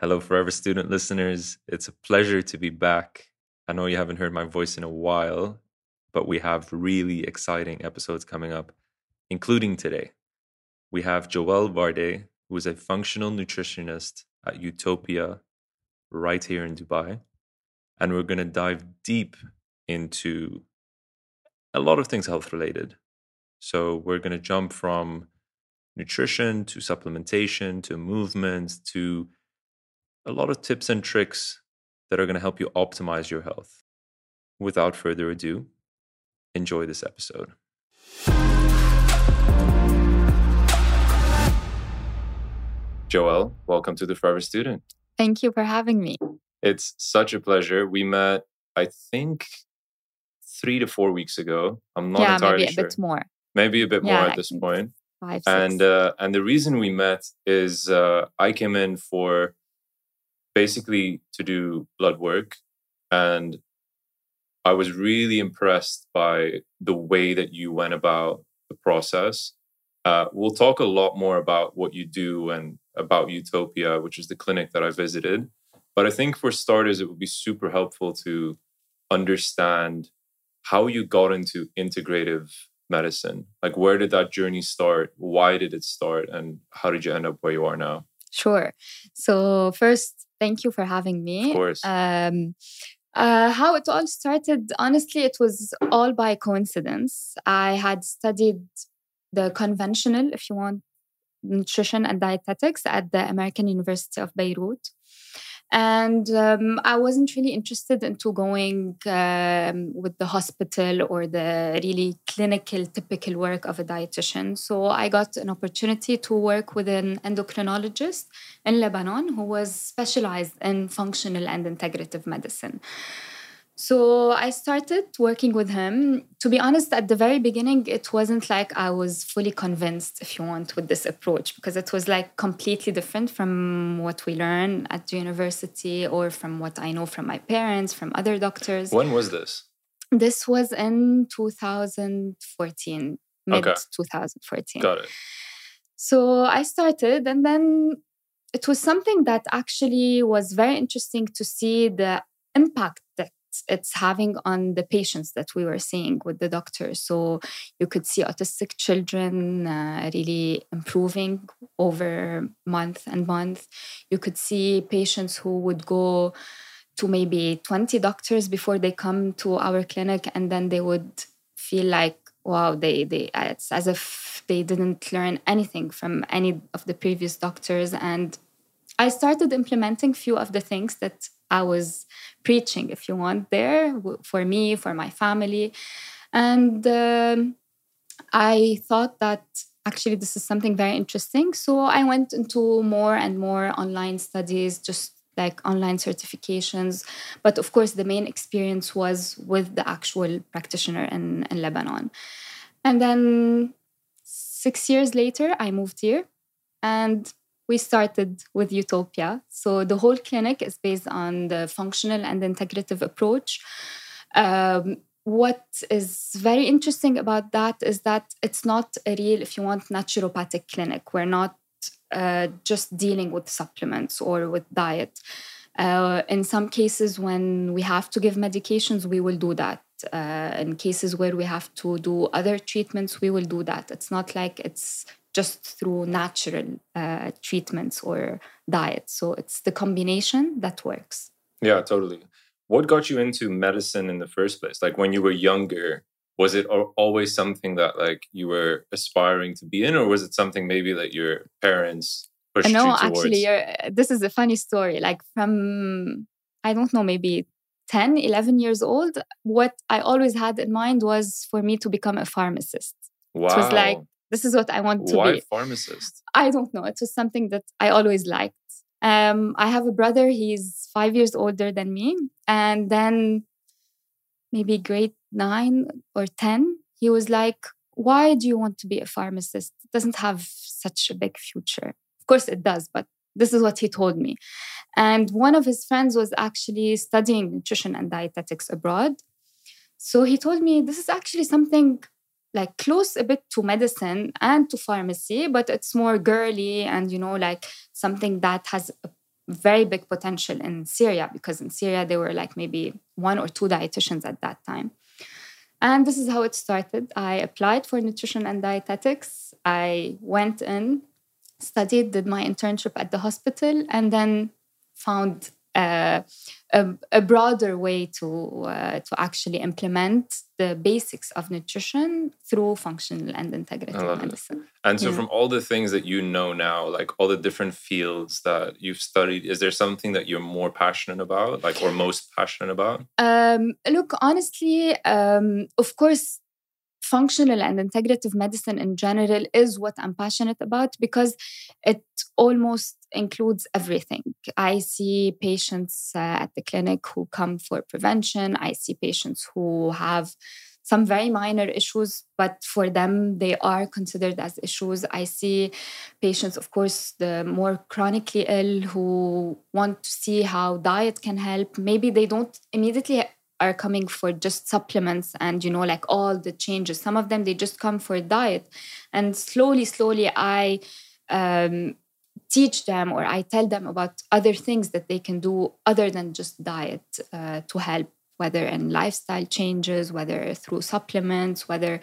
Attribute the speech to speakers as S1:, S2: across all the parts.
S1: Hello, Forever Student listeners. It's a pleasure to be back. I know you haven't heard my voice in a while, but we have really exciting episodes coming up, including today. We have Joelle Wardeh, who is a functional nutritionist at Yutopia right here in Dubai. And we're going to dive deep into a lot of things health related. So we're going to jump from nutrition to supplementation to movement to a lot of tips and tricks that are going to help you optimize your health. Without further ado, enjoy this episode. Joelle, welcome to the Forever Student.
S2: Thank you for having me.
S1: It's such a pleasure. We met, I think, three to four weeks ago. I'm not
S2: yeah,
S1: entirely
S2: maybe a
S1: sure.
S2: bit more.
S1: Maybe a bit
S2: Yeah,
S1: more at
S2: like
S1: this point.
S2: Five, six.
S1: and uh, and the reason we met is uh, I came in for basically to do blood work, and I was really impressed by the way that you went about the process. Uh, we'll talk a lot more about what you do and about Yutopia, which is the clinic that I visited. But I think for starters, it would be super helpful to understand how you got into integrative medicine? Like, where did that journey start? Why did it start? And how did you end up where you are now?
S2: Sure. So, first, thank you for having me.
S1: Of course.
S2: Um, uh, how it all started, honestly, it was all by coincidence. I had studied the conventional, if you want, nutrition and dietetics at the American University of Beirut. And um, I wasn't really interested into going um, with the hospital or the really clinical, typical work of a dietitian. So I got an opportunity to work with an endocrinologist in Lebanon who was specialized in functional and integrative medicine. So I started working with him. To be honest, at the very beginning, it wasn't like I was fully convinced, if you want, with this approach, because it was like completely different from what we learn at the university or from what I know from my parents, from other doctors.
S1: when was this?
S2: This was in 2014, mid
S1: Okay.
S2: 2014.
S1: Got it.
S2: So I started, and then it was something that actually was very interesting to see the impact that it's having on the patients that we were seeing with the doctor. So you could see autistic children uh, really improving over month and month. You could see patients who would go to maybe 20 doctors before they come to our clinic and then they would feel like wow they they it's as if they didn't learn anything from any of the previous doctors and i started implementing few of the things that i was preaching if you want there for me for my family. And um, i thought that actually this is something very interesting. So i went into more and more online studies just like online certifications. But of course the main experience was with the actual practitioner in, in lebanon. And then six years later i moved here. And we started with Yutopia so the whole clinic is based on the functional and integrative approach um, what is very interesting about that is that it's not a real if you want naturopathic clinic we're not uh, just dealing with supplements or with diet. Uh, in some cases, when we have to give medications, we will do that. Uh, in cases where we have to do other treatments, we will do that. It's not like it's just through natural uh, treatments or diet. So it's the combination that works.
S1: Yeah, totally. What got you into medicine in the first place? Like when you were younger, was it always something that like you were aspiring to be in, or was it something maybe that your parents pushed
S2: no,
S1: you towards?
S2: actually, this is a funny story. Like from, I don't know, maybe 10, 11 years old, what I always had in mind was for me to become a pharmacist.
S1: wow.
S2: It was like, this is what I want to
S1: why
S2: be.
S1: pharmacist?
S2: I don't know. It was something that I always liked. Um, I have a brother, he's five years older than me. And then maybe grade nine or 10, he was like, Why do you want to be a pharmacist? It doesn't have such a big future. Of course, it does, but this is what he told me. And one of his friends was actually studying nutrition and dietetics abroad. So he told me this is actually something like close a bit to medicine and to pharmacy, but it's more girly and, you know, like something that has a very big potential in Syria because in Syria there were like maybe one or two dietitians at that time. And this is how it started. I applied for nutrition and dietetics. I went in, studied, did my internship at the hospital, and then found uh, a, a, broader way to uh, to actually implement the basics of nutrition through functional and integrative medicine.
S1: It. And so, yeah. from all the things that you know now, like all the different fields that you've studied, is there something that you're more passionate about, like or most passionate about?
S2: Um, look, honestly, um, of course, functional and integrative medicine in general is what I'm passionate about because it almost includes everything. I see patients uh, at the clinic who come for prevention, I see patients who have some very minor issues, but for them, they are considered as issues. I see patients, of course, the more chronically ill who want to see how diet can help. Maybe they don't immediately are coming for just supplements and you know like all the changes. Some of them they just come for diet. And slowly slowly i um, teach them or i tell them about other things that they can do other than just diet uh, to help whether in lifestyle changes whether through supplements whether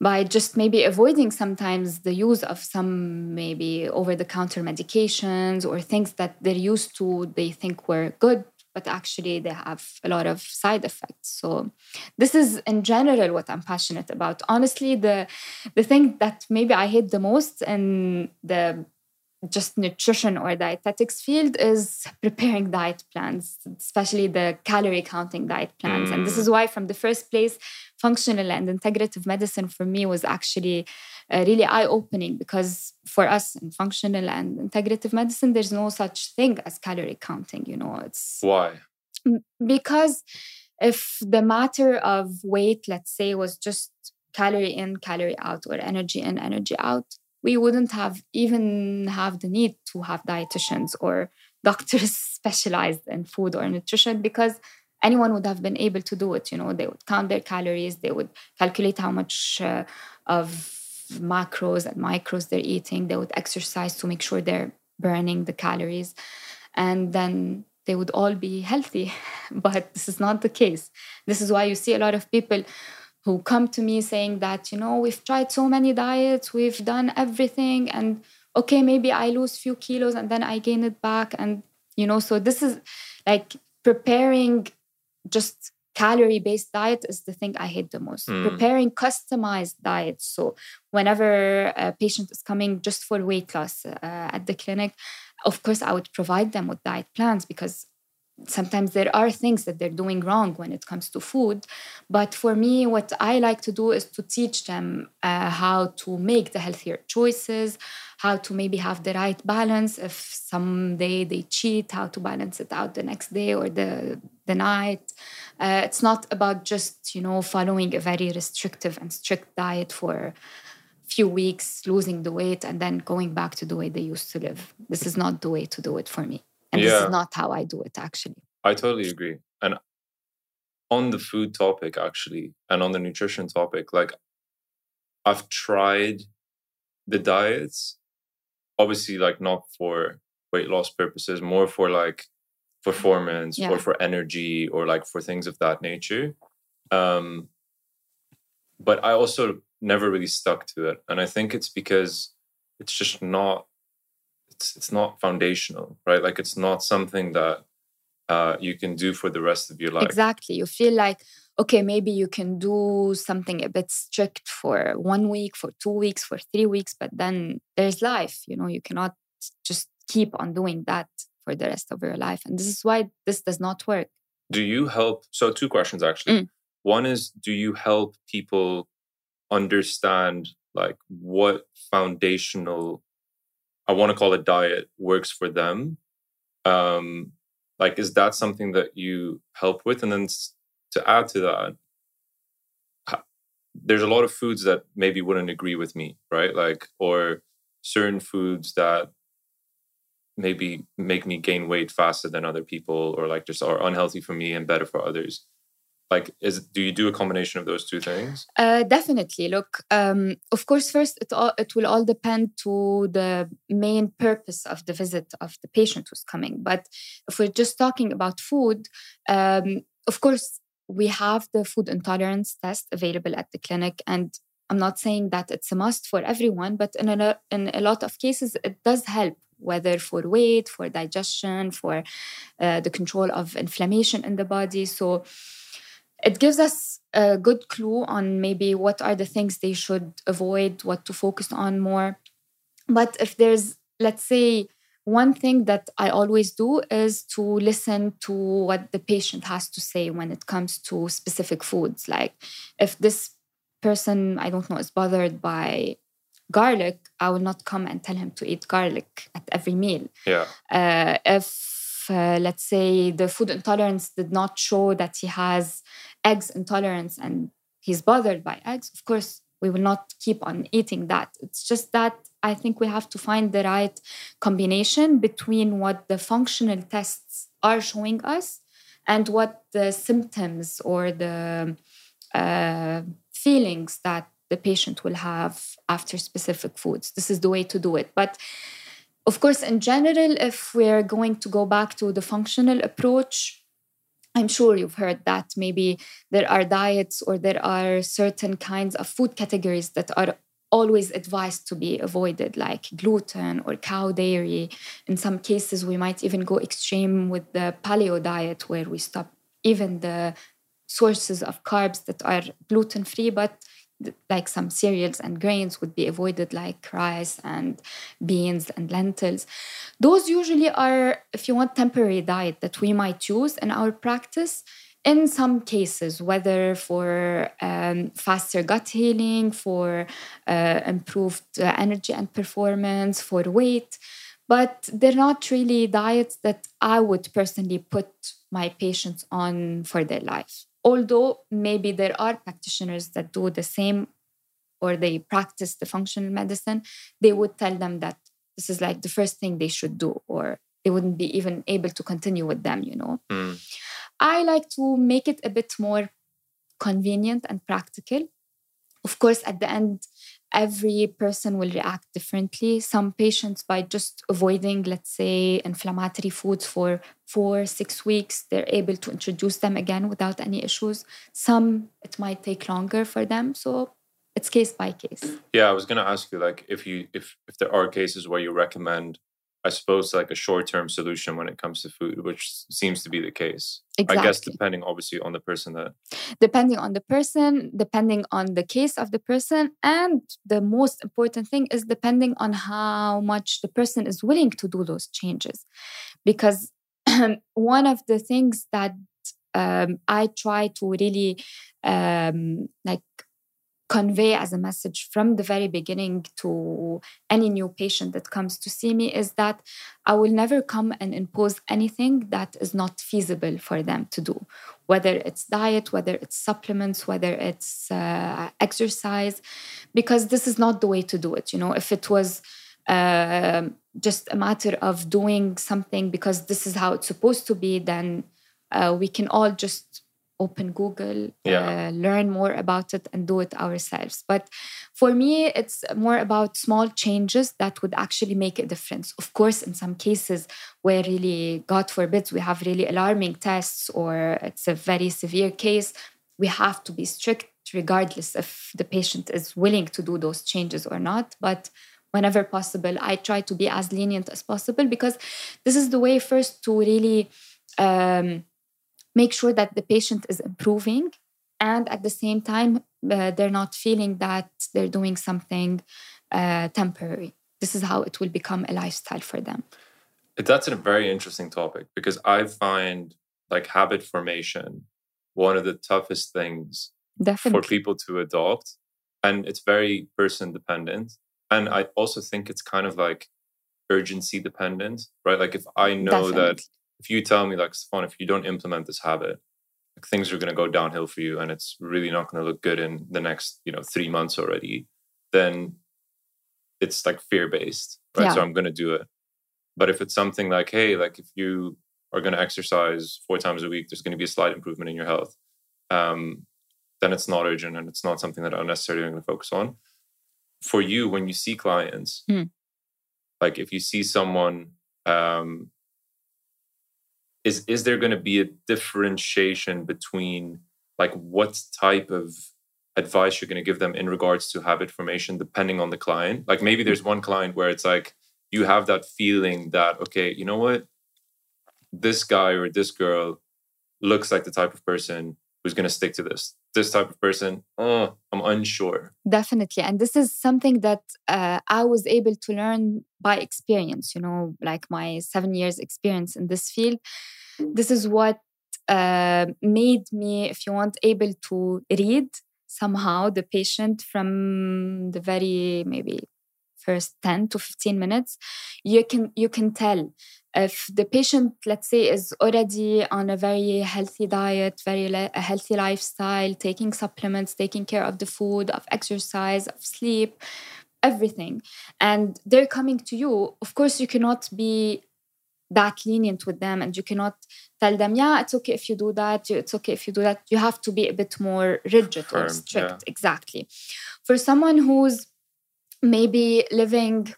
S2: by just maybe avoiding sometimes the use of some maybe over the counter medications or things that they're used to they think were good but actually they have a lot of side effects. So this is in general what i'm passionate about. Honestly the the thing that maybe i hate the most in the just nutrition or dietetics field is preparing diet plans especially the calorie counting diet plans mm. and this is mm. why from the first place functional and integrative medicine for me was actually uh, really eye opening because for us in functional and integrative medicine, there's no such thing as calorie counting. You know, it's
S1: why?
S2: Because if the matter of weight, let's say, was just calorie in, calorie out, or energy in, energy out, we wouldn't have even have the need to have dietitians or doctors specialized in food or nutrition because anyone would have been able to do it you know they would count their calories they would calculate how much uh, of macros and micros they're eating. They would exercise to make sure they're burning the calories. And then they would all be healthy. But this is not the case. This is why you see a lot of people who come to me saying that, you know, we've tried so many diets, we've done everything, and okay, maybe I lose few kilos and then I gain it back. And, you know, so this is like preparing just calorie based diet is the thing I hate the most. Mm. Preparing customized diets. So, whenever a patient is coming just for weight loss uh, at the clinic, of course, I would provide them with diet plans because sometimes there are things that they're doing wrong when it comes to food but for me what i like to do is to teach them uh, how to make the healthier choices how to maybe have the right balance. If someday they cheat how to balance it out the next day or the the night. Uh, it's not about just you know following a very restrictive and strict diet for few weeks losing the weight and then going back to the way they used to live. This is not the way to do it for me and yeah. this is not how I do it, actually.
S1: I totally agree. And on the food topic, actually, and on the nutrition topic, like I've tried the diets, obviously, like not for weight loss purposes, more for like performance yeah. or for energy or like for things of that nature. Um, but I also never really stuck to it. And I think it's because it's just not it's it's not foundational, right? Like it's not something that uh, you can do for the rest of your life.
S2: Exactly. You feel like okay, maybe you can do something a bit strict for one week, for two weeks, for three weeks, but then there's life. You know, you cannot just keep on doing that for the rest of your life, and this is why this does not work.
S1: Do you help? So, two questions actually. Mm. One is, do you help people understand like what foundational I want to call it diet works for them. Um, like, is that something that you help with? And then to add to that, there's a lot of foods that maybe wouldn't agree with me, right? Like, or certain foods that maybe make me gain weight faster than other people, or like just are unhealthy for me and better for others. Like is do you do a combination of those two things?
S2: Uh, definitely. Look um, of course first it all it will all depend to the main purpose of the visit of the patient who's coming. But if we're just talking about food um, of course we have the food intolerance test available at the clinic. And i'm not saying that it's a must for everyone but in a, in a lot of cases it does help whether for weight for digestion for uh, the control of inflammation in the body. So it gives us a good clue on maybe what are the things they should avoid, what to focus on more. But if there's, let's say, one thing that I always do is to listen to what the patient has to say when it comes to specific foods. Like if this person, I don't know, is bothered by garlic, I will not come and tell him to eat garlic at every meal.
S1: Yeah.
S2: Uh, if uh, let's say the food intolerance did not show that he has eggs intolerance and he's bothered by eggs, of course, we will not keep on eating that. It's just that I think we have to find the right combination between what the functional tests are showing us and what the symptoms or the uh, feelings that the patient will have after specific foods. This is the way to do it. But of course, in general, if we're going to go back to the functional approach, I'm sure you've heard that maybe there are diets or there are certain kinds of food categories that are always advised to be avoided, like gluten or cow dairy. In some cases, we might even go extreme with the paleo diet, where we stop even the sources of carbs that are gluten free, but like some cereals and grains would be avoided like rice and beans and lentils. Those usually are if you want temporary diet that we might use in our practice. In some cases whether for um, faster gut healing for uh, improved uh, energy and performance for weight but they're not really diets that i would personally put my patients on for their life although maybe there are practitioners that do the same or they practice the functional medicine, they would tell them that this is like the first thing they should do, or they wouldn't be even able to continue with them, you know.
S1: Mm.
S2: I like to make it a bit more convenient and practical. Of course, at the end, every person will react differently. Some patients, by just avoiding, let's say, inflammatory foods for four, six weeks, they're able to introduce them again without any issues. Some, it might take longer for them. So it's case by case.
S1: Yeah, I was going to ask you, like, if you if if there are cases where you recommend I suppose like a short-term solution when it comes to food, which seems to be the case.
S2: Exactly.
S1: I guess depending obviously on the person that
S2: depending on the person, depending on the case of the person, and the most important thing is depending on how much the person is willing to do those changes. Because one of the things that um, I try to really um, like convey as a message from the very beginning to any new patient that comes to see me is that I will never come and impose anything that is not feasible for them to do, whether it's diet, whether it's supplements, whether it's uh, exercise, because this is not the way to do it. You know, if it was uh, just a matter of doing something because this is how it's supposed to be, then uh, we can all just open Google,
S1: yeah.
S2: uh, learn more about it, and do it ourselves. But for me, it's more about small changes that would actually make a difference. Of course, in some cases where really, God forbid, we have really alarming tests or it's a very severe case, we have to be strict regardless if the patient is willing to do those changes or not. But whenever possible, I try to be as lenient as possible because this is the way first to really. Um, make sure that the patient is improving and at the same time uh, they're not feeling that they're doing something uh, temporary this is how it will become a lifestyle for them
S1: that's a very interesting topic because i find like habit formation one of the toughest things
S2: Definitely.
S1: for people to adopt and it's very person dependent and i also think it's kind of like urgency dependent right like if i know Definitely. that if you tell me like Stefan, if you don't implement this habit, like things are going to go downhill for you, and it's really not going to look good in the next you know three months already, then it's like fear based, right? Yeah. So I'm going to do it. But if it's something like, hey, like if you are going to exercise four times a week, there's going to be a slight improvement in your health. um, then it's not urgent and it's not something that I'm necessarily going to focus on. For you, when you see clients,
S2: Mm.
S1: like if you see someone, um, is is there going to be a differentiation between like what type of advice you're going to give them in regards to habit formation depending on the client? Like maybe there's one client where it's like you have that feeling that okay, you know what, this guy or this girl looks like the type of person who's going to stick to this. This type of person, oh, I'm unsure.
S2: Definitely. And this is something that uh, I was able to learn by experience, you know, like my seven years experience in this field. This is what uh, made me, if you want, able to read somehow the patient from the very maybe first 10 to 15 minutes. You can you can tell if the patient let's say is already on a very healthy diet very le- a healthy lifestyle taking supplements taking care of the food of exercise of sleep everything. And they're coming to you. Of course you cannot be that lenient with them and you cannot tell them yeah it's okay if you do that it's okay if you do that. You have to be a bit more rigid or strict
S1: yeah.
S2: exactly. For someone who's maybe living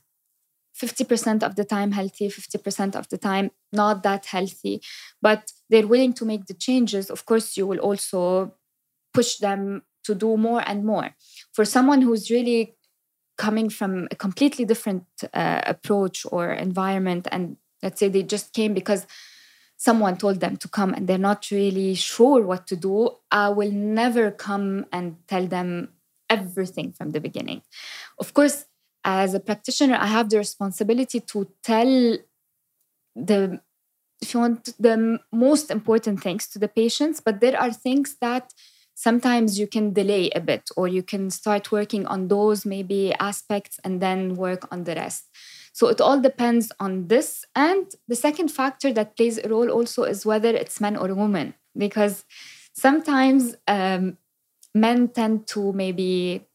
S2: 50% of the time healthy 50% of the time not that healthy but they're willing to make the changes of course you will also push them to do more and more. For someone who's really coming from a completely different uh, approach or environment and let's say they just came because someone told them to come and they're not really sure what to do i will never come and tell them everything from the beginning. Of course as a practitioner i have the responsibility to tell the if you want the most important things to the patients but there are things that sometimes you can delay a bit or you can start working on those maybe aspects and then work on the rest so it all depends on this and the second factor that plays a role also is whether it's men or women because sometimes um, men tend to maybe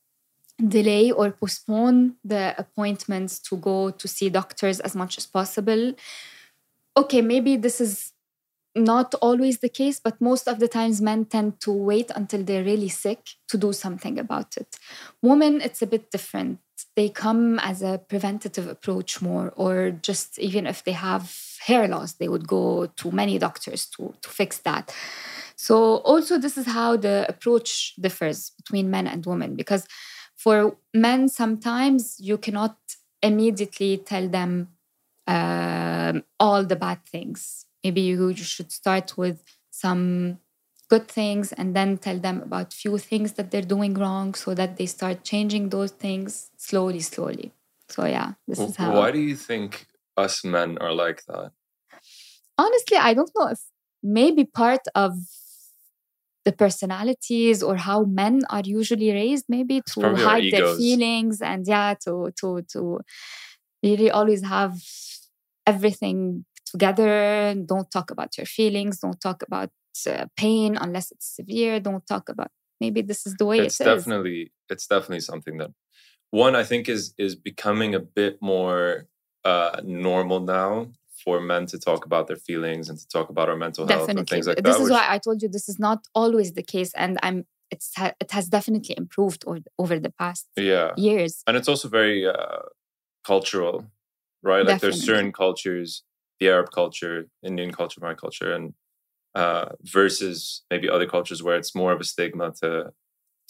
S2: delay or postpone the appointments to go to see doctors as much as possible. Okay, maybe this is not always the case, but most of the times men tend to wait until they're really sick to do something about it. Women, it's a bit different. They come as a preventative approach more, or just even if they have hair loss, they would go to many doctors to, to fix that. So, also, this is how the approach differs between men and women because for men, sometimes you cannot immediately tell them um, all the bad things. Maybe you should start with some good things and then tell them about few things that they're doing wrong so that they start changing those things slowly, slowly. So yeah, this is how.
S1: Why do you think us men are like that?
S2: Honestly, I don't know if maybe part of the personalities or how men are usually raised maybe to hide their feelings and yeah to to to really always have everything together don't talk about your feelings don't talk about uh, pain unless it's severe don't talk about maybe this is the way
S1: it's
S2: it is
S1: definitely it's definitely something that one I think is is becoming a bit more uh normal now for men to talk about their feelings and to talk about our mental health and things like that.
S2: this is
S1: which-
S2: why i told you this is not always the case and i'm it's ha- it has definitely improved over, over the past
S1: yeah.
S2: years
S1: And it's also very uh cultural, right? Like there's certain cultures, the Arab culture, Indian culture, my culture, and uh versus maybe other cultures where it's more of a stigma to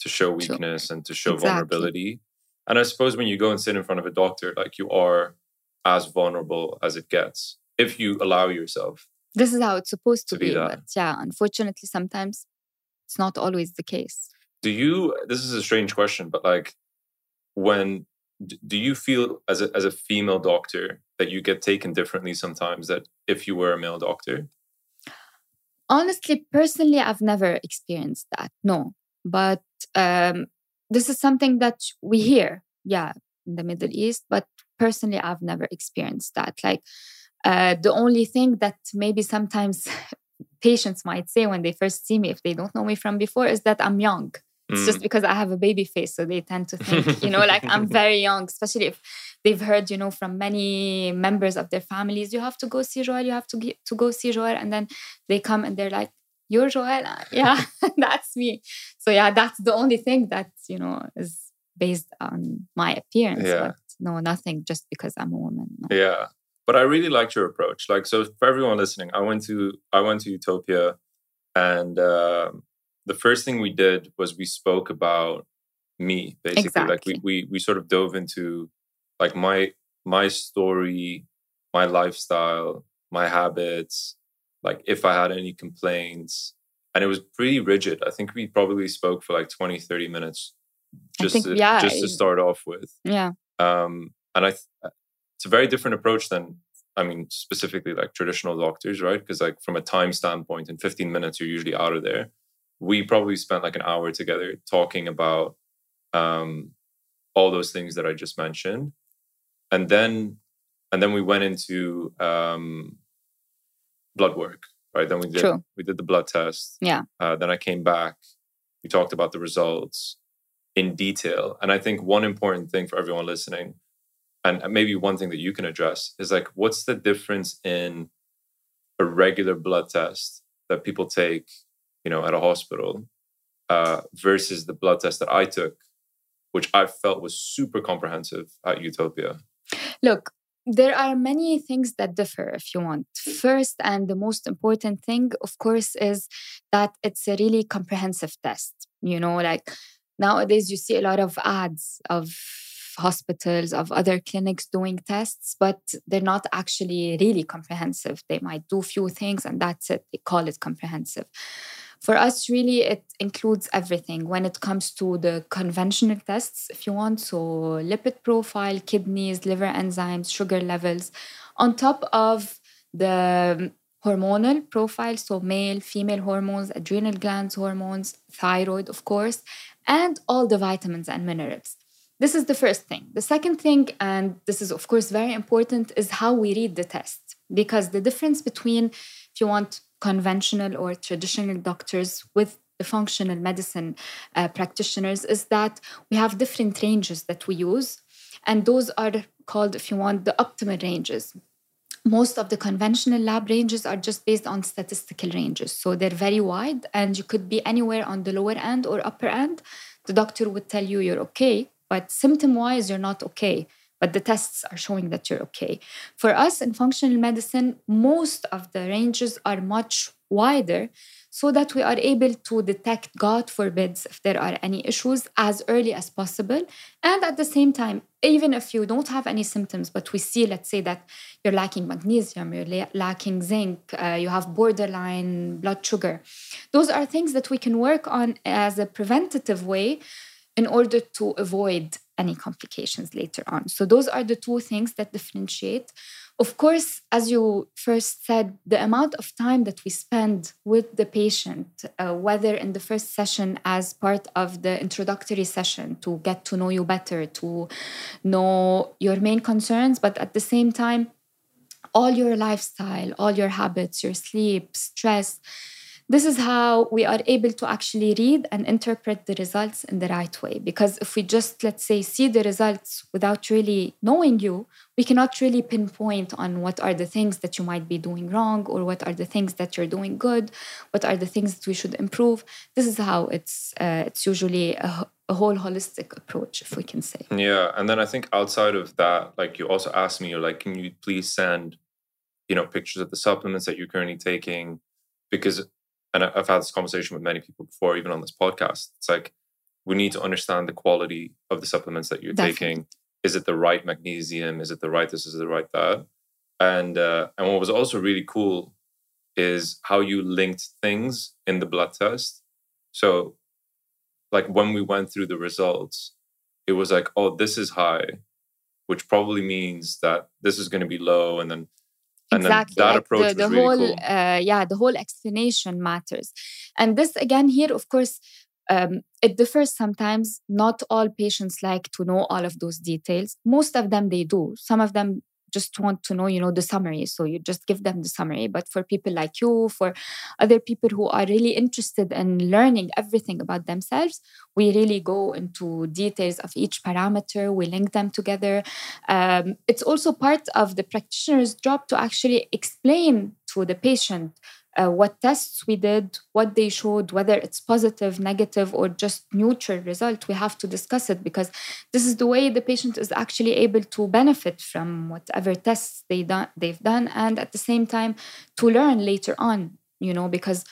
S1: to show
S2: Sure.
S1: weakness and to show
S2: Exactly.
S1: vulnerability. And I suppose when you go and sit in front of a doctor, like you are as vulnerable as it gets if you allow yourself.
S2: this is how it's supposed to,
S1: To be
S2: be, but yeah unfortunately sometimes it's not always the case
S1: Do you? This is a strange question, but like, when do you feel as a as a female doctor that you get taken differently sometimes that if you were a male doctor?
S2: Honestly personally i've never experienced that no. But um, this is something that we hear yeah in the middle east but personally i've never experienced that. Like uh, the only thing that maybe sometimes patients might say when they first see me if they don't know me from before is that i'm young it's
S1: Mm.
S2: just because I have a baby face, so they tend to think, you know, like I'm very young, especially if they've heard, you know, from many members of their families, you have to go see Joel, you have to get, to go see Joel, and then they come and they're like, you're Joella. Yeah, that's me. So yeah, that's the only thing that, you know, is based on my appearance. Yeah. But no, nothing just because I'm a woman. No.
S1: Yeah. But I really liked your approach. Like, so for everyone listening, I went to I went to Yutopia, and uh, the first thing we did was we spoke about me, basically. Exactly. Like we we we sort of dove into like my my story, my lifestyle, my habits, like if I had any complaints. And it was pretty rigid. I think we probably spoke for like 20, 30 minutes just think, to, yeah, just to start off with.
S2: Yeah.
S1: Um, and I, th- it's a very different approach than, I mean, specifically like traditional doctors, right? Because like from a time standpoint, in 15 minutes you're usually out of there. We probably spent like an hour together talking about um, all those things that I just mentioned, and then and then we went into um, blood work, right? Then we did True. we did the blood test.
S2: Yeah.
S1: Uh, then I came back. We talked about the results in detail, and I think one important thing for everyone listening, and maybe one thing that you can address is like, what's the difference in a regular blood test that people take, you know, at a hospital, uh, versus the blood test that I took, which I felt was super comprehensive at Yutopia.
S2: Look, there are many things that differ if you want. First, and the most important thing, of course, is that it's a really comprehensive test. You know, like nowadays you see a lot of ads of hospitals, of other clinics doing tests, but they're not actually really comprehensive. They might do few things and that's it. They call it comprehensive. For us, really, it includes everything when it comes to the conventional tests, if you want. So, lipid profile, kidneys, liver enzymes, sugar levels, on top of the hormonal profile, so male, female hormones, adrenal glands hormones, thyroid, of course, and all the vitamins and minerals. This is the first thing. The second thing, and this is of course very important, is how we read the test. Because the difference between, if you want, conventional or traditional doctors with the functional medicine uh, practitioners is that we have different ranges that we use. And those are called, if you want, the optimal ranges. Most of the conventional lab ranges are just based on statistical ranges. So they're very wide, and you could be anywhere on the lower end or upper end. The doctor would tell you you're okay, but symptom wise, you're not okay but the tests are showing that you're okay. For us in functional medicine, most of the ranges are much wider so that we are able to detect, God forbids, if there are any issues as early as possible. And at the same time, even if you don't have any symptoms, but we see, let's say, that you're lacking magnesium, you're lacking zinc, uh, you have borderline blood sugar, those are things that we can work on as a preventative way in order to avoid any complications later on. So, those are the two things that differentiate. Of course, as you first said, the amount of time that we spend with the patient, uh, whether in the first session as part of the introductory session to get to know you better, to know your main concerns, but at the same time, all your lifestyle, all your habits, your sleep, stress, this is how we are able to actually read and interpret the results in the right way. Because if we just, let's say, see the results without really knowing you, we cannot really pinpoint on what are the things that you might be doing wrong or what are the things that you're doing good, what are the things that we should improve. This is how it's uh, it's usually a, a whole holistic approach, if we can say.
S1: Yeah, and then I think outside of that, like you also asked me, you're like, can you please send, you know, pictures of the supplements that you're currently taking, because and I've had this conversation with many people before, even on this podcast. It's like we need to understand the quality of the supplements that you're Definitely. taking. Is it the right magnesium? Is it the right this? Is it the right that? And uh, and what was also really cool is how you linked things in the blood test. So, like when we went through the results, it was like, oh, this is high, which probably means that this is going to be low, and then exactly that like approach the, the
S2: whole
S1: really cool.
S2: uh, yeah the whole explanation matters. And this again here of course um, it differs sometimes. Not all patients like to know all of those details. Most of them they do. Some of them just want to know you know the summary. So you just give them the summary. But for people like you for other people who are really interested in learning everything about themselves we really go into details of each parameter. We link them together. Um, it's also part of the practitioner's job to actually explain to the patient uh, what tests we did, what they showed, whether it's positive, negative, or just neutral result, we have to discuss it because this is the way the patient is actually able to benefit from whatever tests they done, they've done, and at the same time to learn later on, you know, because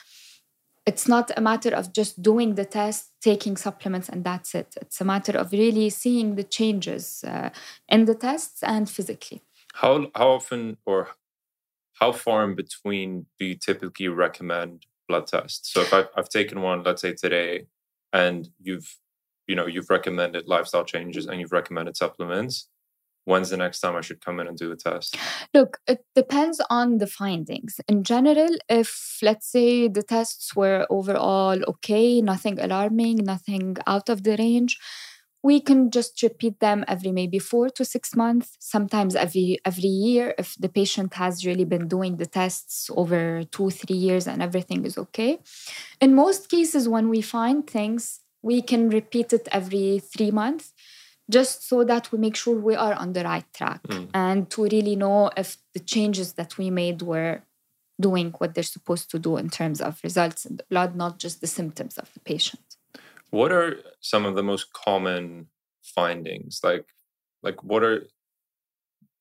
S2: it's not a matter of just doing the test, taking supplements, and that's it. It's a matter of really seeing the changes uh, in the tests and physically.
S1: How how often or how far in between do you typically recommend blood tests? So if I've, I've taken one, let's say today, and you've you know you've recommended lifestyle changes and you've recommended supplements when's the next time I should come in and do a test?
S2: Look, it depends on the findings. In general, if let's say the tests were overall okay, nothing alarming, nothing out of the range, we can just repeat them every maybe four to six months sometimes every every year if the patient has really been doing the tests over two three years and everything is okay in most cases when we find things we can repeat it every three months just so that we make sure we are on the right track mm. and to really know if the changes that we made were doing what they're supposed to do in terms of results in the blood not just the symptoms of the patient
S1: what are some of the most common findings? Like, like what are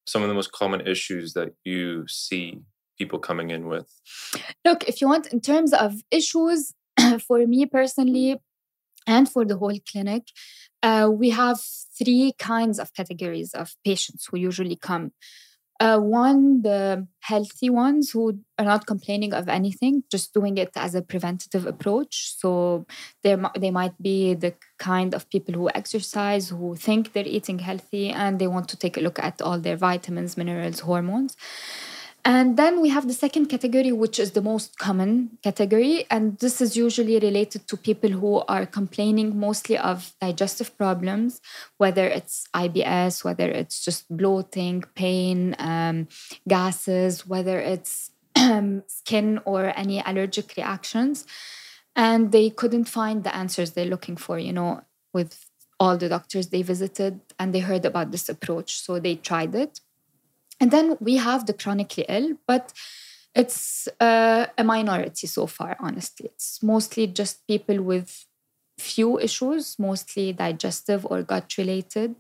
S1: some of the most common issues that you see people coming in with?
S2: Look, if you want, in terms of issues, for me personally, and for the whole clinic, uh, we have three kinds of categories of patients who usually come. Uh, one, the healthy ones who are not complaining of anything, just doing it as a preventative approach. So they they might be the kind of people who exercise, who think they're eating healthy, and they want to take a look at all their vitamins, minerals, hormones. And then we have the second category, which is the most common category. And this is usually related to people who are complaining mostly of digestive problems, whether it's IBS, whether it's just bloating, pain, um, gases, whether it's skin or any allergic reactions. And they couldn't find the answers they're looking for, you know, with all the doctors they visited and they heard about this approach. So they tried it and then we have the chronically ill, but it's uh, a minority so far, honestly. It's mostly just people with few issues, mostly digestive or gut related,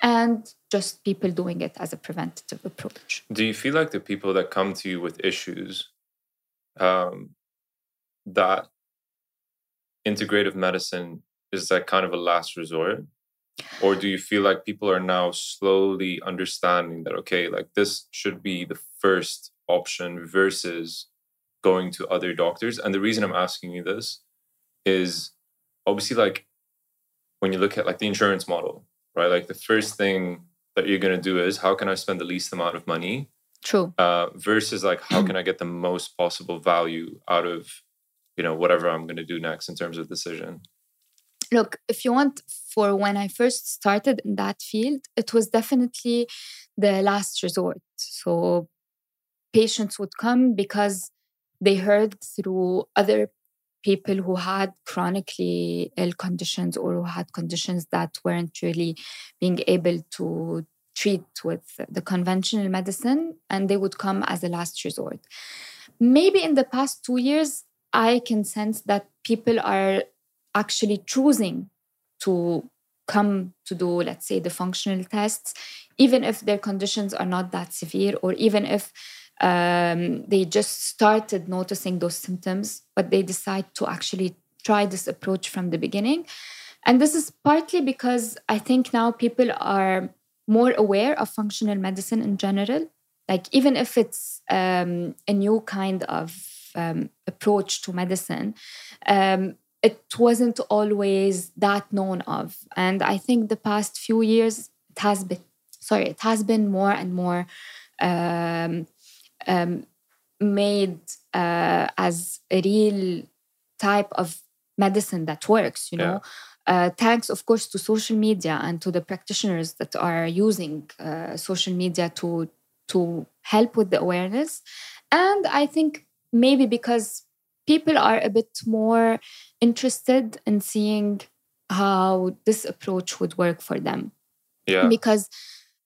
S2: and just people doing it as a preventative approach.
S1: Do you feel like the people that come to you with issues, um, that integrative medicine is like kind of a last resort? Or do you feel like people are now slowly understanding that okay like this should be the first option versus going to other doctors? And the reason i'm asking you this is obviously like when you look at like the insurance model right? Like the first thing that you're going to do is how can i spend the least amount of money?
S2: True.
S1: Uh, versus like how can i get the most possible value out of you know whatever i'm going to do next in terms of decision
S2: look if you want for when i first started in that field it was definitely the last resort. So patients would come because they heard through other people who had chronically ill conditions or who had conditions that weren't really being able to treat with the conventional medicine and they would come as a last resort. Maybe in the past 2 years i can sense that people are actually choosing to come to do, let's say, the functional tests, even if their conditions are not that severe, or even if um, they just started noticing those symptoms, but they decide to actually try this approach from the beginning. And this is partly because I think now people are more aware of functional medicine in general. Like, even if it's um, a new kind of um, approach to medicine, um, it wasn't always that known of. And I think the past few years, it has been, sorry, it has been more and more um, um, made uh, as a real type of medicine that works, you know. Yeah. Uh, thanks, of course, to social media and to the practitioners that are using uh, social media to to help with the awareness. And I think maybe because people are a bit more interested in seeing how this approach would work for them.
S1: Yeah.
S2: Because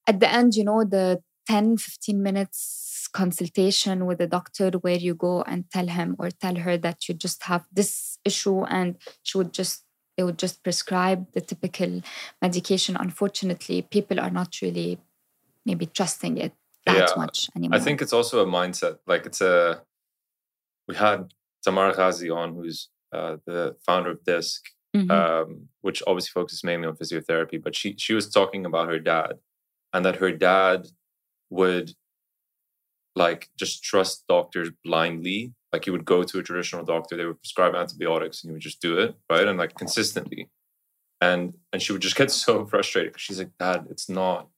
S2: at the end, you know, the 10, 15 minutes consultation with a doctor where you go and tell him or tell her that you just have this issue and she would just they would just prescribe the typical medication unfortunately people are not really maybe trusting it that yeah, much anymore
S1: i think it's also a mindset like it's a we had tamar ghazi on who's uh, the founder of disc mm-hmm. um, which obviously focuses mainly on physiotherapy but she she was talking about her dad and that her dad would like just trust doctors blindly. Like he would go to a traditional doctor, they would prescribe antibiotics, and he would just do it right and like consistently. And and she would just get so frustrated because she's like, Dad, it's not.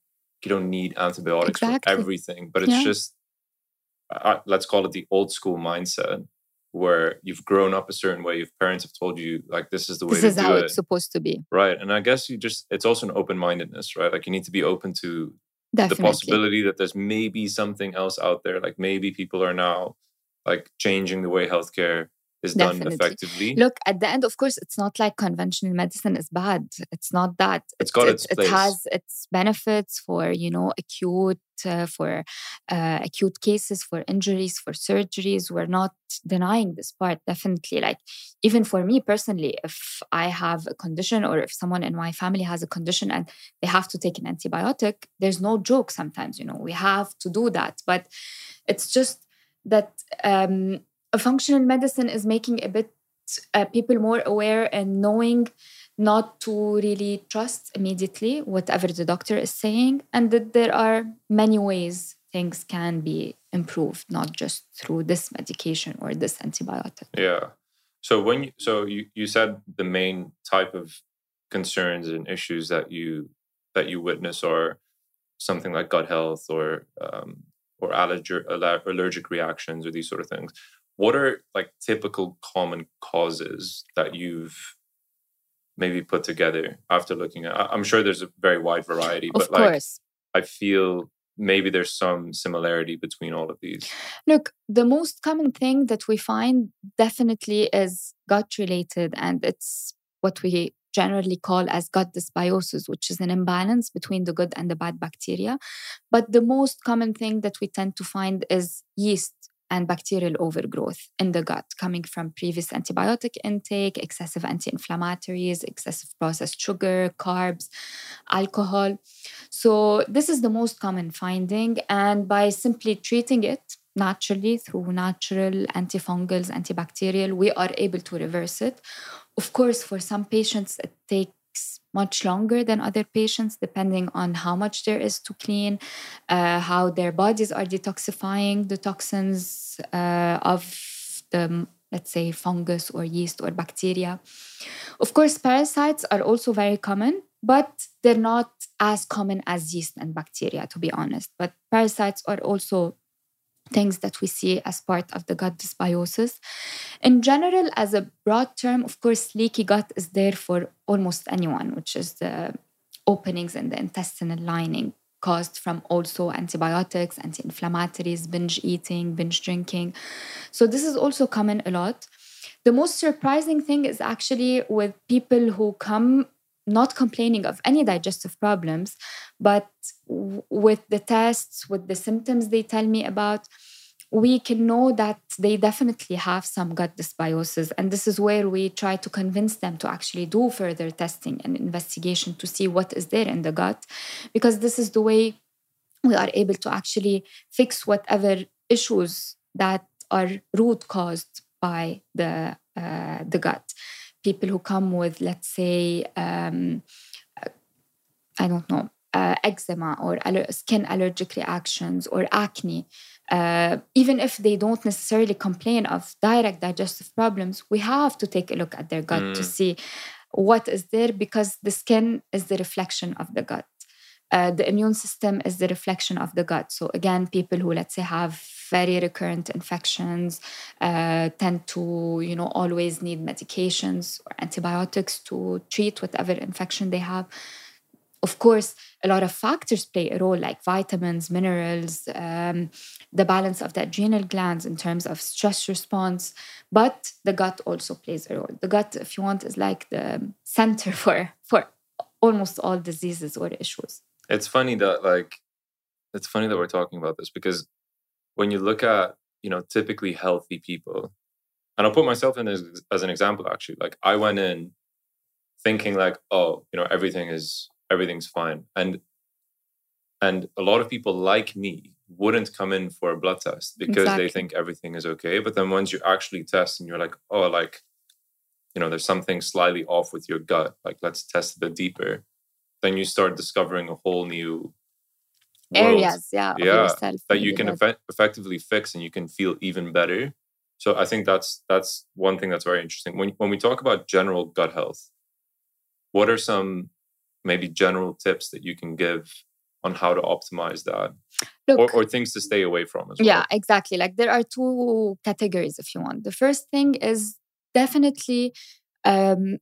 S1: You don't need antibiotics exactly. for everything, but it's yeah. just uh, let's call it the old school mindset where you've grown up a certain way. Your parents have told you like this is the way.
S2: This is how
S1: it.
S2: it's supposed to be,
S1: right? And I guess you just it's also an open mindedness, right? Like you need to be open to Definitely. the possibility that there's maybe something else out there like maybe people are now like changing the way healthcare is Definitely. done effectively.
S2: Look, at the end, of course, it's not like conventional medicine is bad. It's not that.
S1: it's got its,
S2: it, it has its benefits for you know acute uh, for uh, acute cases, for injuries, for surgeries. We're not denying this part. Definitely, like even for me personally, if I have a condition or if someone in my family has a condition and they have to take an antibiotic, there's no joke. Sometimes you know we have to do that, but it's just that. Um, functional medicine is making a bit uh, people more aware and knowing not to really trust immediately whatever the doctor is saying and that there are many ways things can be improved not just through this medication or this antibiotic.
S1: Yeah. So when you so you, you said the main type of concerns and issues that you that you witness are something like gut health or um, or allergic allergic reactions or these sort of things what are like typical common causes that you've maybe put together after looking at i'm sure there's a very wide variety
S2: but like course.
S1: i feel maybe there's some similarity between all of these
S2: look the most common thing that we find definitely is gut related and it's what we generally call as gut dysbiosis, which is an imbalance between the good and the bad bacteria. But the most common thing that we tend to find is yeast and bacterial overgrowth in the gut coming from previous antibiotic intake, excessive anti inflammatories, excessive processed sugar, carbs, alcohol. So, this is the most common finding. And by simply treating it naturally through natural antifungals, antibacterial, we are able to reverse it. Of course, for some patients, it takes much longer than other patients, depending on how much there is to clean, uh, how their bodies are detoxifying the toxins uh, of the, let's say, fungus or yeast or bacteria. Of course, parasites are also very common, but they're not as common as yeast and bacteria, to be honest. But parasites are also things that we see as part of the gut dysbiosis. In general, as a broad term, of course, leaky gut is there for almost anyone, which is the openings in the intestinal lining caused from also antibiotics, anti inflammatories, binge eating, binge drinking. So, this is also common a lot. The most surprising thing is actually with people who come not complaining of any digestive problems, but w- with the tests, with the symptoms they tell me about, we can know that they definitely have some gut dysbiosis. And this is where we try to convince them to actually do further testing and investigation to see what is there in the gut, because this is the way we are able to actually fix whatever issues that are root caused by the, uh, the gut people who come with, let's say, um, I don't know, uh, eczema or skin allergic reactions or acne, uh, even if they don't necessarily complain of direct digestive problems, we have to take a look at their gut mm. to see what is there because the skin is the reflection of the gut. Uh, the immune system is the reflection of the gut. So, again, people who, let's say, have very recurrent infections uh, tend to, you know, always need medications or antibiotics to treat whatever infection they have. Of course, a lot of factors play a role, like vitamins, minerals, um, the balance of the adrenal glands in terms of stress response. But the gut also plays a role. The gut, if you want, is like the center for for almost all diseases or issues
S1: it's funny that like it's funny that we're talking about this because when you look at you know typically healthy people, and I'll put myself in as, as an example. Actually, like I went in thinking like, oh, you know, everything is everything's fine, and and a lot of people like me wouldn't come in for a blood test because exactly. they think everything is okay. But then once you actually test and you're like, oh, like, you know, there's something slightly off with your gut, like, let's test a bit deeper. Then you start discovering a whole new
S2: areas, yeah,
S1: yeah, that you can eff- effectively fix and you can feel even better. So I think that's that's one thing that's very interesting. When when we talk about general gut health, what are some maybe general tips that you can give on how to optimize that Look, or, or, things to stay away from as well.
S2: Yeah, exactly. Like there are two categories if you want. The first thing is definitely um,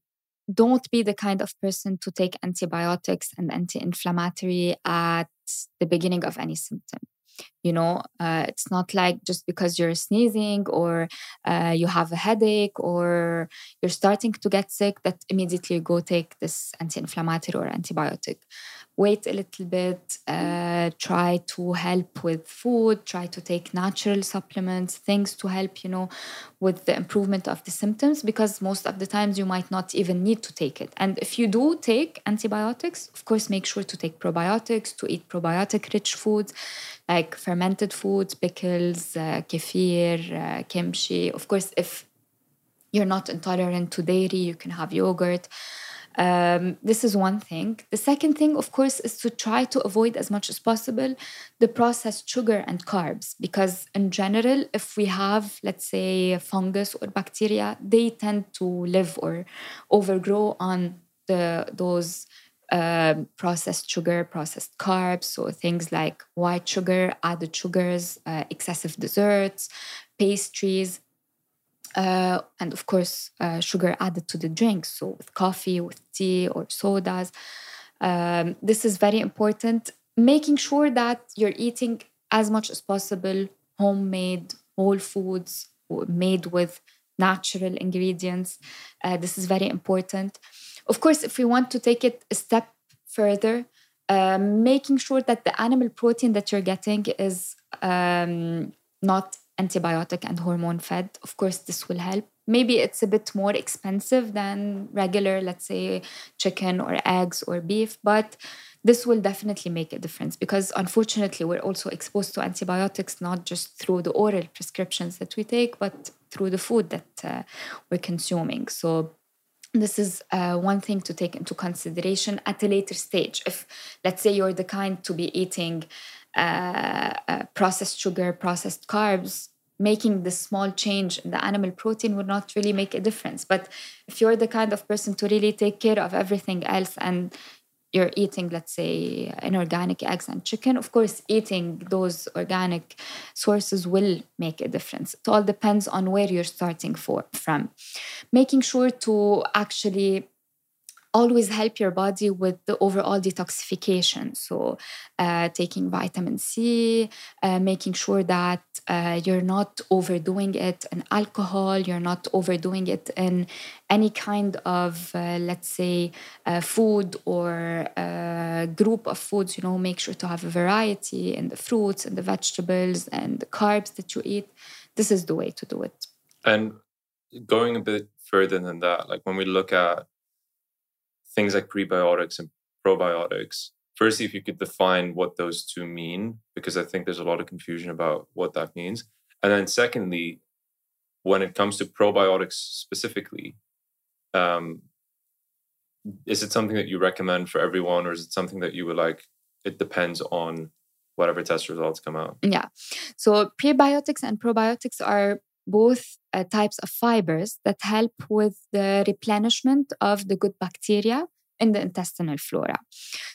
S2: don't be the kind of person to take antibiotics and anti inflammatory at the beginning of any symptom. You know uh, it's not like just because you're sneezing or uh, you have a headache or you're starting to get sick that immediately you go take this anti-inflammatory or antibiotic wait a little bit uh, try to help with food try to take natural supplements things to help you know with the improvement of the symptoms because most of the times you might not even need to take it and if you do take antibiotics of course make sure to take probiotics to eat probiotic rich foods like fermented foods, pickles, uh, kefir, uh, kimchi. Of course, if you're not intolerant to dairy, you can have yogurt. Um, this is one thing. The second thing, of course, is to try to avoid as much as possible the processed sugar and carbs, because in general, if we have, let's say, fungus or bacteria, they tend to live or overgrow on the those um, processed sugar, processed carbs, so things like white sugar, added sugars, uh, excessive desserts, pastries, uh, and of course, uh, sugar added to the drinks, so with coffee, with tea, or sodas. Um, this is very important. Making sure that you're eating as much as possible homemade, whole foods made with natural ingredients. Uh, this is very important. Of course, if we want to take it a step further, um, making sure that the animal protein that you're getting is um, not antibiotic and hormone fed. Of course, this will help. Maybe it's a bit more expensive than regular, let's say, chicken or eggs or beef, but this will definitely make a difference because unfortunately, we're also exposed to antibiotics not just through the oral prescriptions that we take, but through the food that uh, we're consuming. So, this is uh, one thing to take into consideration at a later stage. If, let's say, you're the kind to be eating uh, uh, processed sugar, processed carbs, making the small change in the animal protein would not really make a difference. But if you're the kind of person to really take care of everything else and you're eating, let's say, inorganic eggs and chicken, of course, eating those organic sources will make a difference. It all depends on where you're starting for, from. Making sure to actually always help your body with the overall detoxification. So, uh, taking vitamin C, uh, making sure that uh, you're not overdoing it in alcohol, you're not overdoing it in any kind of, uh, let's say, uh, food or uh, group of foods. You know, make sure to have a variety in the fruits and the vegetables and the carbs that you eat. This is the way to do it.
S1: And going a bit further than that, like when we look at things like prebiotics and probiotics. Firstly, if you could define what those two mean, because I think there's a lot of confusion about what that means. And then, secondly, when it comes to probiotics specifically, um, is it something that you recommend for everyone, or is it something that you would like? It depends on whatever test results come out.
S2: Yeah. So prebiotics and probiotics are both uh, types of fibers that help with the replenishment of the good bacteria in the intestinal flora.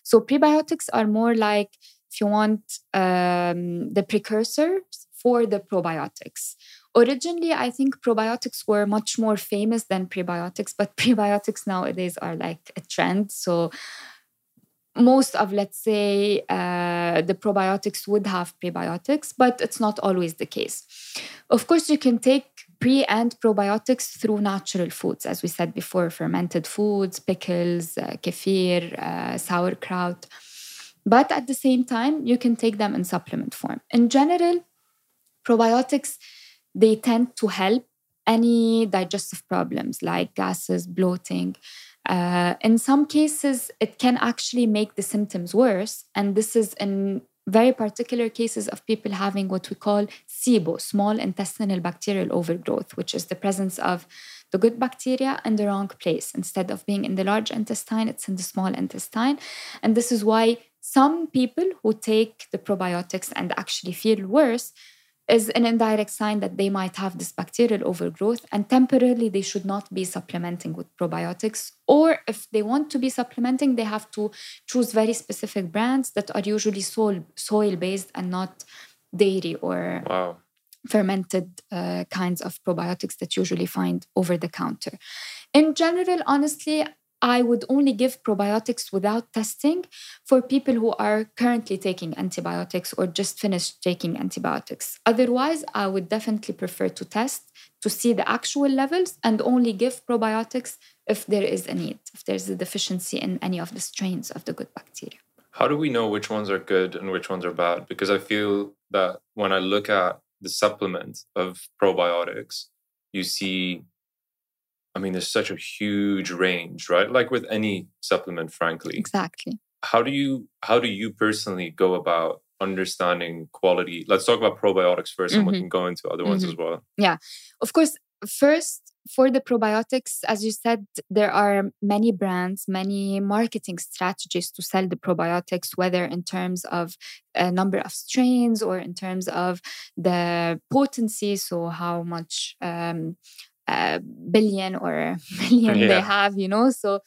S2: So, prebiotics are more like, if you want, um, the precursors for the probiotics. Originally, I think probiotics were much more famous than prebiotics, but prebiotics nowadays are like a trend. So, most of let's say uh, the probiotics would have prebiotics but it's not always the case of course you can take pre and probiotics through natural foods as we said before fermented foods pickles uh, kefir uh, sauerkraut but at the same time you can take them in supplement form in general Probiotics, they tend to help any digestive problems like gases, bloating. Uh, in some cases, it can actually make the symptoms worse. And this is in very particular cases of people having what we call SIBO, small intestinal bacterial overgrowth, which is the presence of the good bacteria in the wrong place. Instead of being in the large intestine, it's in the small intestine. And this is why some people who take the probiotics and actually feel worse is an indirect sign that they might have this bacterial overgrowth and temporarily they should not be supplementing with probiotics or if they want to be supplementing they have to choose very specific brands that are usually soil soil based and not dairy or
S1: wow.
S2: fermented uh, kinds of probiotics that you usually find over the counter in general honestly I would only give probiotics without testing for people who are currently taking antibiotics or just finished taking antibiotics. Otherwise, I would definitely prefer to test to see the actual levels and only give probiotics if there is a need, if there's a deficiency in any of the strains of the good bacteria.
S1: How do we know which ones are good and which ones are bad? Because I feel that when I look at the supplement of probiotics, you see I mean, there's such a huge range, right? Like with any supplement, frankly.
S2: Exactly.
S1: How do you how do you personally go about understanding quality? Let's talk about probiotics 1st mm-hmm. and we mm-hmm. can go into other ones mm-hmm. as well.
S2: Yeah. Of course, first for the probiotics, as you said, there are many brands, many marketing strategies to sell the probiotics, whether in terms of a number of strains or in terms of the potency, so how much um, billion or million yeah. they have, you know. So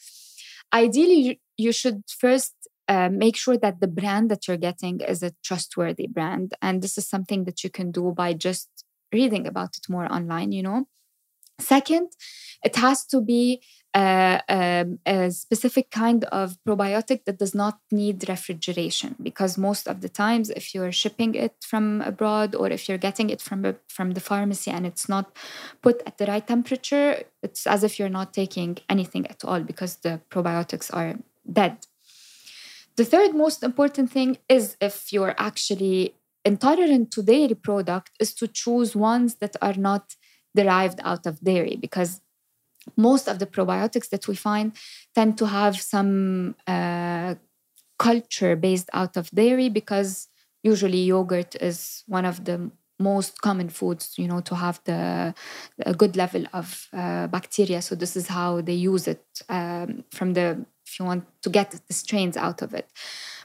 S2: ideally, you, you should first uh, make sure that the brand that you're getting is a trustworthy brand. And this is something that you can do by just reading about it more online, you know. Second, it has to be a, specific kind of probiotic that does not need refrigeration because most of the times if you're shipping it from abroad or if you're getting it from, from the pharmacy and it's not put at the right temperature it's as if you're not taking anything at all because the probiotics are dead. The third most important thing is if you're actually intolerant to dairy product is to choose ones that are not derived out of dairy because most of the probiotics that we find tend to have some uh, culture based out of dairy because usually yogurt is one of the most common foods you know to have the a good level of uh, bacteria. So this is how they use it um, from the if you want to get the strains out of it.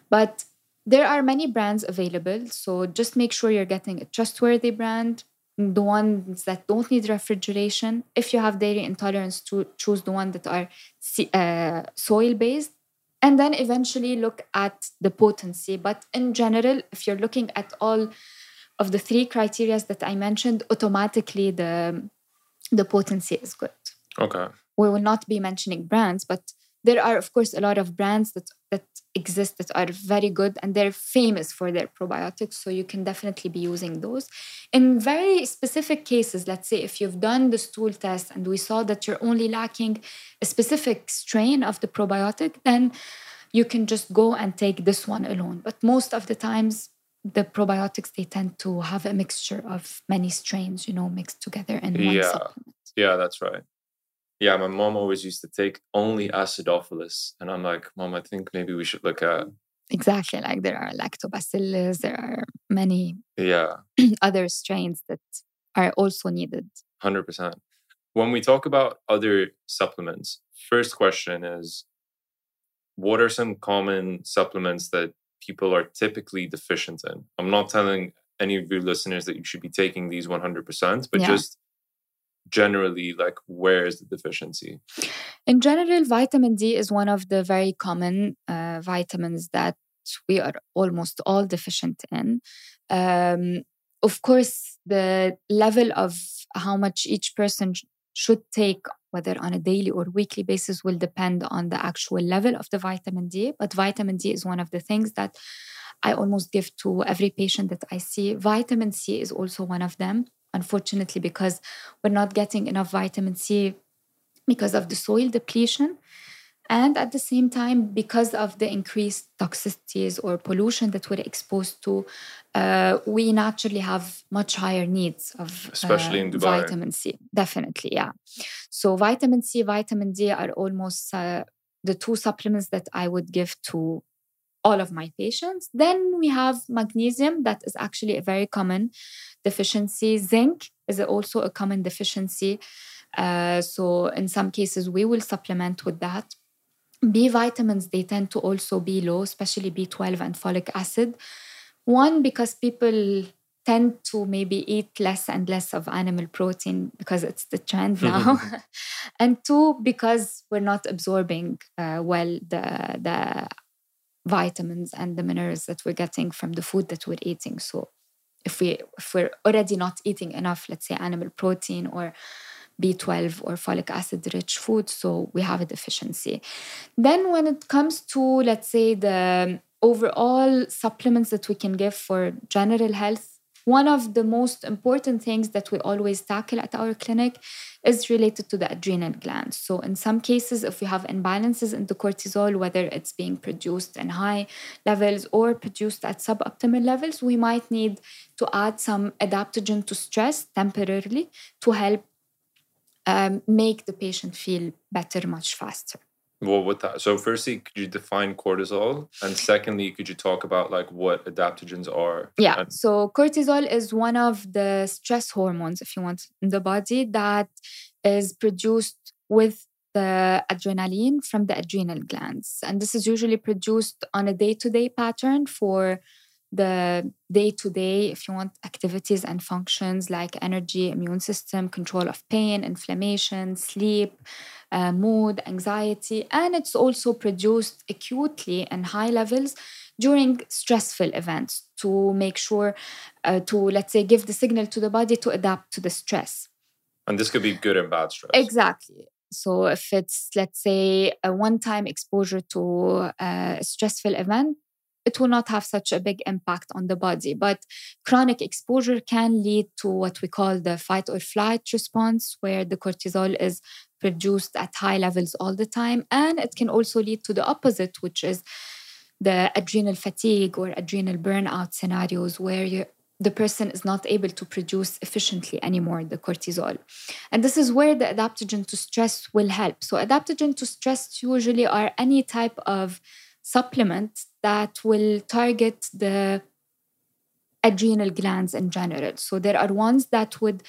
S2: But there are many brands available. So just make sure you're getting a trustworthy brand the ones that don't need refrigeration. If you have dairy intolerance, to choose the one that are uh, soil based, and then eventually look at the potency. But in general, if you're looking at all of the three criteria that I mentioned, automatically the the potency is good.
S1: Okay.
S2: We will not be mentioning brands, but there are of course a lot of brands that that exist that are very good and they're famous for their probiotics so you can definitely be using those. In very specific cases let's say if you've done the stool test and we saw that you're only lacking a specific strain of the probiotic then you can just go and take this one alone. But most of the times the probiotics they tend to have a mixture of many strains you know mixed together in one
S1: yeah.
S2: supplement.
S1: yeah that's right yeah, my mom always used to take only acidophilus. And I'm like, mom, I think maybe we should look at.
S2: Exactly. Like there are lactobacillus, there are many
S1: yeah
S2: other strains that are also needed.
S1: 100%. When we talk about other supplements, first question is what are some common supplements that people are typically deficient in? I'm not telling any of your listeners that you should be taking these 100%, but yeah. just generally like where is the deficiency?
S2: In general vitamin d is one of the very common uh, vitamins that we are almost all deficient in. Um, of course the level of how much each person sh- should take whether on a daily or weekly basis will depend on the actual level of the vitamin d. But vitamin d is one of the things that i almost give to every patient that i see. Vitamin c is also one of them unfortunately, because we're not getting enough vitamin C because of the soil depletion. And at the same time, because of the increased toxicities or pollution that we're exposed to, uh, we naturally have much higher needs of
S1: especially
S2: uh,
S1: in Dubai.
S2: vitamin C. Definitely, yeah. So vitamin C, vitamin D are almost uh, the two supplements that I would give to all of my patients. Then we have magnesium, that is actually a very common deficiency. Zinc is also a common deficiency. Uh, so in some cases, we will supplement with that. B vitamins, they tend to also be low, especially B12 and folic acid. One, because people tend to maybe eat less and less of animal protein because it's the trend now. and two, because we're not absorbing uh, well the, the vitamins and the minerals that we're getting from the food that we're eating. So if we if we're already not eating enough, let's say animal protein or B12 or folic acid rich food, so we have a deficiency. Then, when it comes to, let's say, the overall supplements that we can give for general health, one of the most important things that we always tackle at our clinic is related to the adrenal glands. So, in some cases, if we have imbalances in the cortisol, whether it's being produced in high levels or produced at suboptimal levels, we might need to add some adaptogen to stress temporarily to help um, make the patient feel better much faster.
S1: Well, with that, so firstly, could you define cortisol, and secondly, could you talk about like what adaptogens are?
S2: Yeah.
S1: And-
S2: so cortisol is one of the stress hormones, if you want, in the body that is produced with the adrenaline from the adrenal glands, and this is usually produced on a day-to-day pattern for the day to day, if you want, activities and functions like energy, immune system, control of pain, inflammation, sleep, uh, mood, anxiety. And it's also produced acutely in high levels during stressful events to make sure uh, to, let's say, give the signal to the body to adapt to the stress.
S1: And this could be good and bad stress.
S2: Exactly. So if it's, let's say, a one time exposure to uh, a stressful event, it will not have such a big impact on the body. But chronic exposure can lead to what we call the fight or flight response, where the cortisol is produced at high levels all the time. And it can also lead to the opposite, which is the adrenal fatigue or adrenal burnout scenarios where you the person is not able to produce efficiently anymore the cortisol. And this is where the adaptogen to stress will help. So, adaptogen to stress usually are any type of supplement that will target the adrenal glands in general. So there are ones that would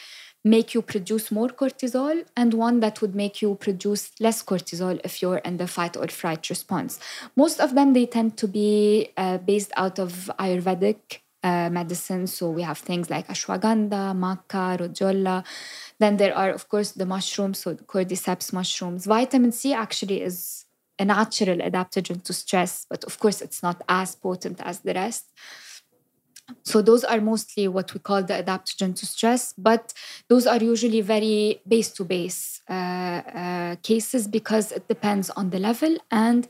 S2: make you produce more cortisol and one that would make you produce less cortisol if you're in the fight or flight response. Most of them they tend to be uh, based out of Ayurvedic uh, medicine. So we have things like ashwagandha, maca, rhodiola. Then there are of course the mushrooms, so cordyceps mushrooms. Vitamin C actually is a natural adaptogen to stress, but of course, it's not as potent as the rest. So, those are mostly what we call the adaptogen to stress, but those are usually very base to base cases because it depends on the level and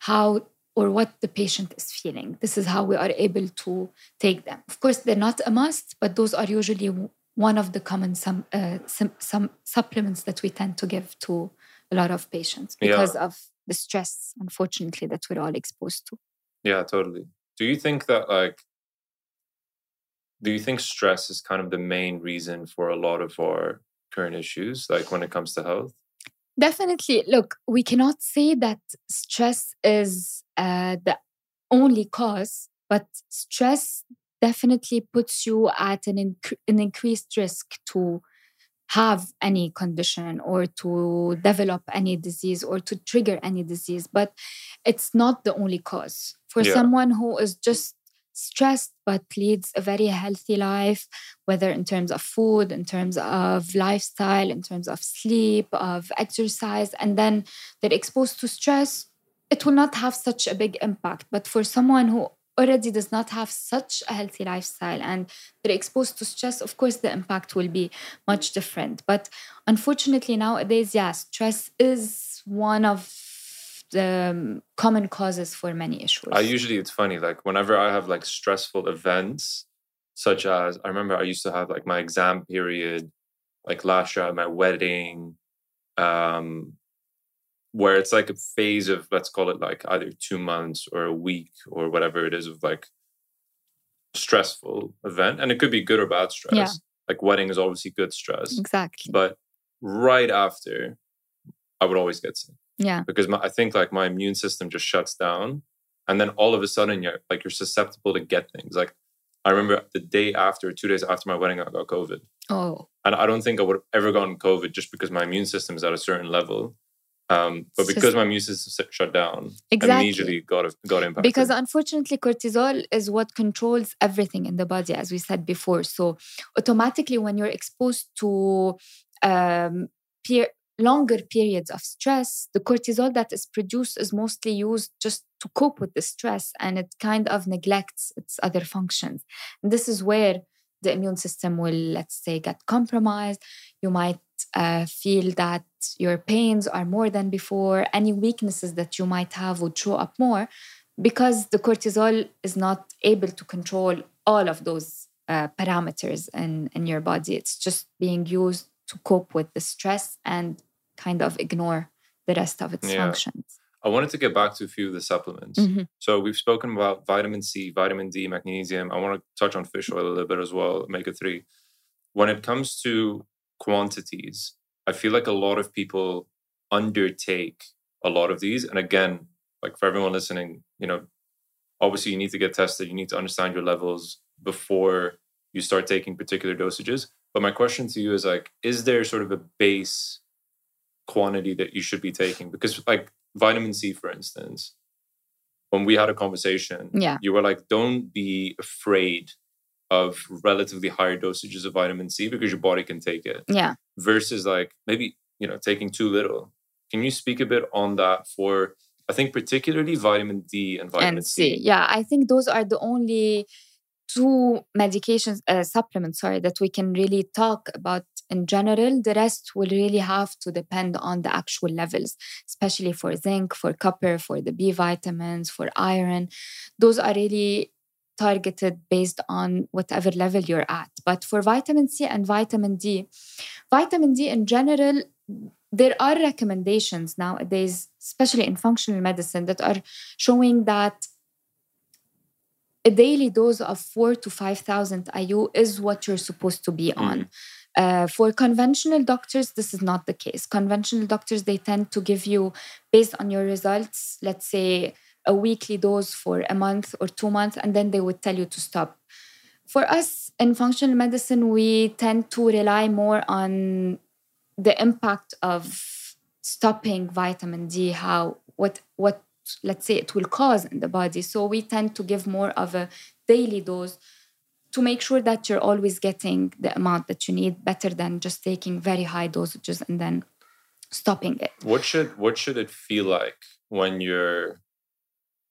S2: how or what the patient is feeling. This is how we are able to take them. Of course, they're not a must, but those are usually one of the common some, uh, some, some supplements that we tend to give to a lot of patients because yeah. of the stress, unfortunately, that we're all exposed to.
S1: Yeah, totally. Do you think that, like, do you think stress is kind of the main reason for a lot of our current issues, like when it comes to health?
S2: Definitely. Look, we cannot say that stress is uh, the only cause, but stress definitely puts you at an, inc- an increased risk to have any condition or to develop any disease or to trigger any disease but it's not the only cause for yeah. someone who is just stressed but leads a very healthy life whether in terms of food in terms of lifestyle in terms of sleep of exercise and then they're exposed to stress it will not have such a big impact but for someone who already does not have such a healthy lifestyle and they're exposed to stress, of course, the impact will be much different. But unfortunately, nowadays, yeah, stress is one of the um, common causes for many issues.
S1: I usually, it's funny, like whenever I have like stressful events, such as I remember I used to have like my exam period, like last year, my wedding, um, where it's like a phase of let's call it like either two months or a week or whatever it is of like stressful event and it could be good or bad stress
S2: Yeah.
S1: like wedding is obviously good stress
S2: Exactly.
S1: but right after i would always get sick
S2: yeah.
S1: because my, i think like my immune system just shuts down and then all of a sudden you're like you're susceptible to get things like i remember the day after two days after my wedding i got covid
S2: Oh.
S1: and I don't think I would have ever gotten COVID just because my immune system is at a certain level. Um, but because my immune system shut down,
S2: Exactly.
S1: immediately got got impacted.
S2: Because unfortunately, cortisol is what controls everything in the body, as we said before. So automatically, when you're exposed to um, per- longer periods of stress, the cortisol that is produced is mostly used just to cope with the stress, and it kind of neglects its other functions. And this is where the immune system will, let's say, get compromised. You might uh, feel that your pains are more than before. Any weaknesses that you might have would show up more because the cortisol is not able to control all of those uh, parameters in, in your body. It's just being used to cope with the stress and kind of ignore the rest of its
S1: Yeah.
S2: functions.
S1: I wanted to get back to a few of the supplements.
S2: Mhm.
S1: So we've spoken about vitamin C, vitamin D, magnesium. I want to touch on fish oil a little bit as well, omega three. When it comes to quantities, I feel like a lot of people undertake a lot of these. And again, like for everyone listening, you know, obviously you need to get tested. You need to understand your levels before you start taking particular dosages. But my question to you is like, is there sort of a base quantity that you should be taking? Because like vitamin C, for instance, when we had a conversation,
S2: Yeah.
S1: you were like, don't be afraid of relatively higher dosages of vitamin C because your body can take it
S2: Yeah.
S1: versus like maybe you know taking too little can you speak a bit on that for i think particularly vitamin d and vitamin
S2: and
S1: c
S2: C. Yeah, I think those are the only two medications, uh, supplements, sorry, that we can really talk about in general. The rest will really have to depend on the actual levels, especially for zinc, for copper, for the B vitamins, for iron. Those are really targeted based on whatever level you're at. But for vitamin C and vitamin D, vitamin D in general, there are recommendations nowadays, especially in functional medicine, that are showing that a daily dose of four to 5,000 IU is what you're supposed to be on. Uh, for conventional doctors, this is not the case. Conventional doctors, they tend to give you, based on your results, let's say a weekly dose for a month or two months, and then they would tell you to stop. For us in functional medicine, we tend to rely more on the impact of stopping vitamin D, how what what let's say it will cause in the body. So we tend to give more of a daily dose to make sure that you're always getting the amount that you need better than just taking very high dosages and then stopping it.
S1: what should what should it feel like when you're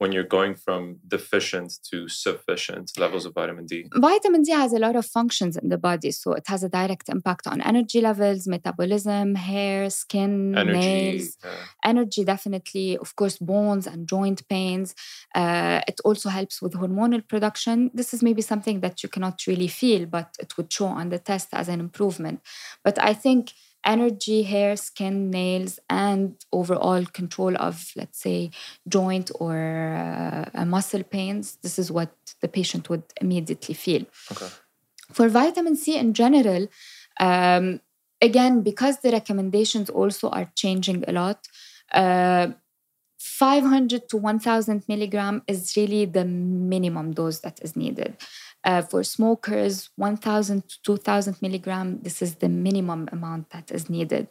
S1: when you're going from deficient to sufficient levels of vitamin d?
S2: Vitamin D has a lot of functions in the body, so it has a direct impact on energy levels, metabolism, hair, skin,
S1: energy
S2: nails.
S1: uh,
S2: energy definitely of course bones and joint pains. Uh, it also helps with hormonal production. This is maybe something that you cannot really feel but it would show on the test as an improvement. But i think energy hair skin nails and overall control of let's say joint or uh, muscle pains. This is what the patient would immediately feel.
S1: Okay.
S2: For vitamin C in general, um, again, because the recommendations also are changing a lot, uh, 500 to 1000 milligram is really the minimum dose that is needed. Uh, for smokers, 1000 to 2000 milligram, this is the minimum amount that is needed.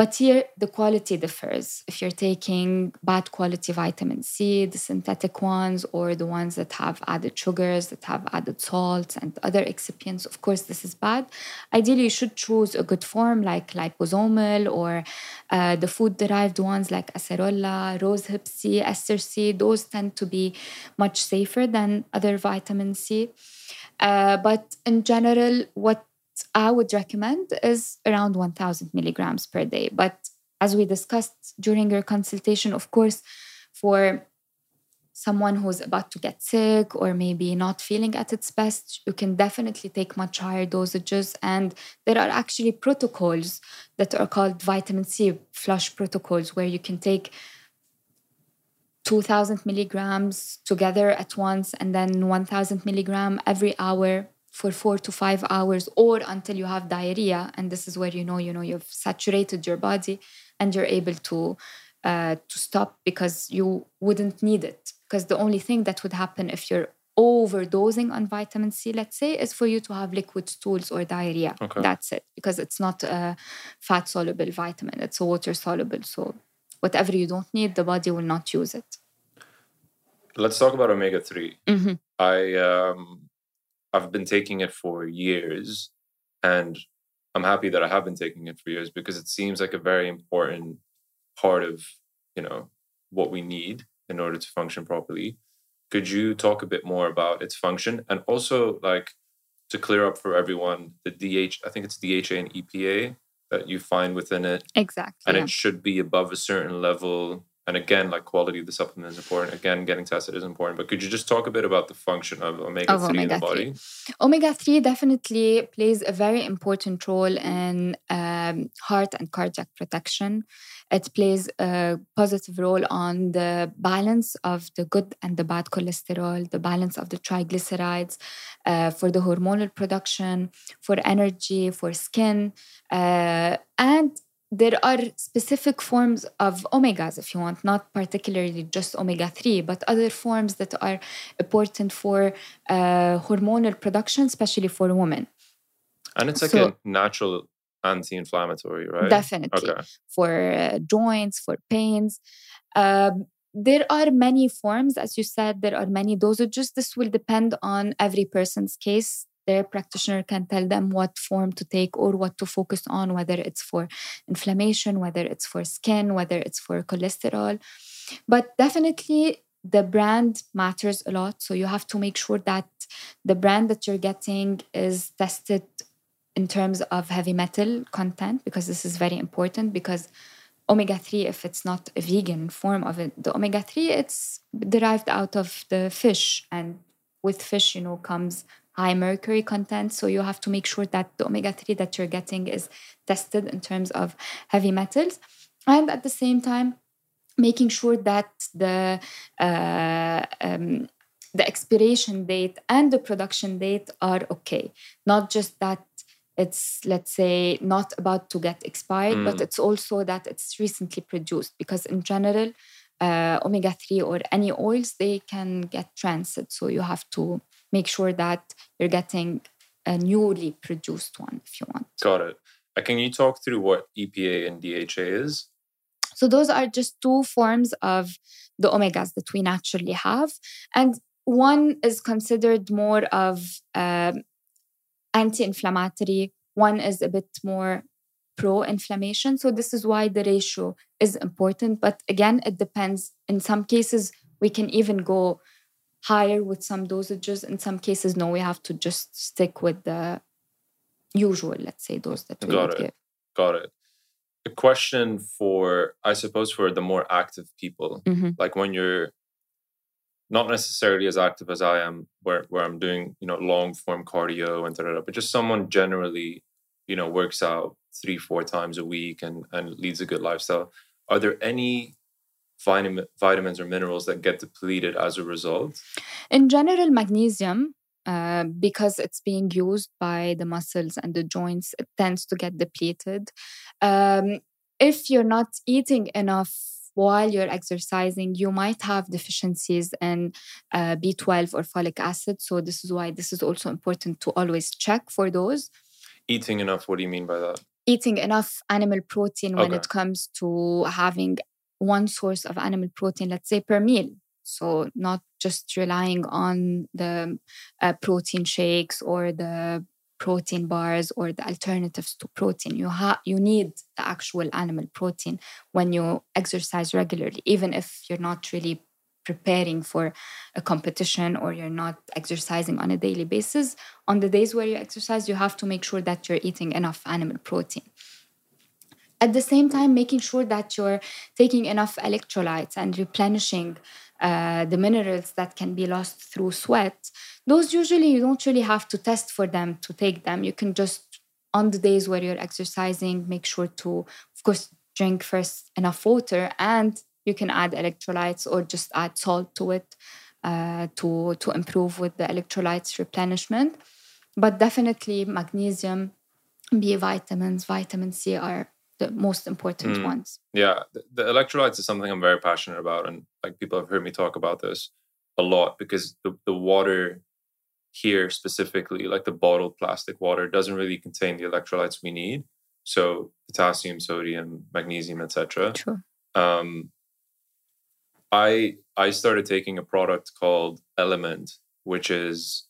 S2: But here, the quality differs. If you're taking bad quality vitamin C, the synthetic ones, or the ones that have added sugars, that have added salts and other excipients, of course, this is bad. Ideally, you should choose a good form like liposomal or uh, the food derived ones like acerola, rosehip C, ester C. Those tend to be much safer than other vitamin C. Uh, but in general, what I would recommend is around 1000 milligrams per day. But as we discussed during your consultation, of course, for someone who's about to get sick or maybe not feeling at its best, you can definitely take much higher dosages. And there are actually protocols that are called vitamin C flush protocols where you can take 2000 milligrams together at once and then 1000 milligram every hour for four to five hours or until you have diarrhea and this is where you know you know you've saturated your body and you're able to uh, to stop because you wouldn't need it because the only thing that would happen if you're overdosing on vitamin C, let's say, is for you to have liquid stools or diarrhea. Okay. That's it, because it's not a fat soluble vitamin, it's a water soluble. So, whatever you don't need, the body will not use it.
S1: Let's talk about omega 3. Mm-hmm. I, um, I've been taking it for years, and I'm happy that I have been taking it for years because it seems like a very important part of you know what we need in order to function properly could you talk a bit more about its function and also like to clear up for everyone the dh i think it's dha and epa that you find within it
S2: exactly
S1: and yeah. it should be above a certain level and again like quality of the supplement is important. Again getting tested is important. But could you just talk a bit about the function of omega-3 in the body?
S2: Omega-3 definitely plays a very important role in um, heart and cardiac protection. It plays a positive role on the balance of the good and the bad cholesterol the balance of the triglycerides uh, for the hormonal production for energy for skin uh, and there are specific forms of omegas, if you want, not particularly just omega 3, but other forms that are important for uh, hormonal production, especially for women.
S1: And it's like so, a natural anti inflammatory, right?
S2: Definitely. Okay. For uh, joints, for pains. Um, there are many forms, as you said, there are many dosages. This will depend on every person's case their practitioner can tell them what form to take or what to focus on, whether it's for inflammation, whether it's for skin, whether it's for cholesterol. But definitely, the brand matters a lot. So you have to make sure that the brand that you're getting is tested in terms of heavy metal content, because this is very important. Because omega 3 if it's not a vegan form of it the omega 3 it's derived out of the fish and with fish you know comes high mercury content. So you have to make sure that the omega 3 that you're getting is tested in terms of heavy metals. And at the same time, making sure that the uh, um, the expiration date and the production date are okay not just that it's let's say not about to get expired mm. but it's also that it's recently produced because in general uh, omega-3 or any oils they can get transit so you have to make sure that you're getting a newly produced one if you want.
S1: Got it. Uh, can you talk through what EPA and DHA is?
S2: So those are just two forms of the omegas that we naturally have, and one is considered more of um, anti-inflammatory. One is a bit more pro-inflammation. So this is why the ratio is important. But again, it depends. In some cases, we can even go higher with some dosages. In some cases, no, we have to just stick with the usual, let's say, dose that we
S1: Got it.
S2: give.
S1: Got it. A question for, I suppose, for the more active people, mm-hmm. like when you're not necessarily as active as I am, where where I'm doing you know long form cardio and da, da, da, but just someone generally, you know, works out three four times a week and and leads a good lifestyle. Are there any vitamin, vitamins or minerals that get depleted as a result?
S2: In general, magnesium, uh, because it's being used by the muscles and the joints, it tends to get depleted. Um, if you're not eating enough while you're exercising, you might have deficiencies in uh, B12 or folic acid. So, this is why this is also important to always check for those.
S1: Eating enough, what do you mean by that?
S2: Eating enough animal protein okay. when it comes to having one source of animal protein, let's say per meal. So, not just relying on the uh, protein shakes or the protein bars or the alternatives to protein. You ha- you need the actual animal protein when you exercise regularly, even if you're not really preparing for a competition or you're not exercising on a daily basis. On the days where you exercise, you have to make sure that you're eating enough animal protein. At the same time, making sure that you're taking enough electrolytes and replenishing uh, the minerals that can be lost through sweat, those usually you don't really have to test for them to take them. You can just, on the days where you're exercising, make sure to, of course, drink first enough water and you can add electrolytes or just add salt to it uh, to, to improve with the electrolytes replenishment. But definitely magnesium, B vitamins, vitamin C are the most important mm. ones.
S1: Yeah, the, the, electrolytes is something I'm very passionate about, and like people have heard me talk about this a lot because the, the water here specifically, like the bottled plastic water, doesn't really contain the electrolytes we need. So potassium, sodium, magnesium, etc.
S2: Sure.
S1: Um, I I started taking a product called LMNT, which is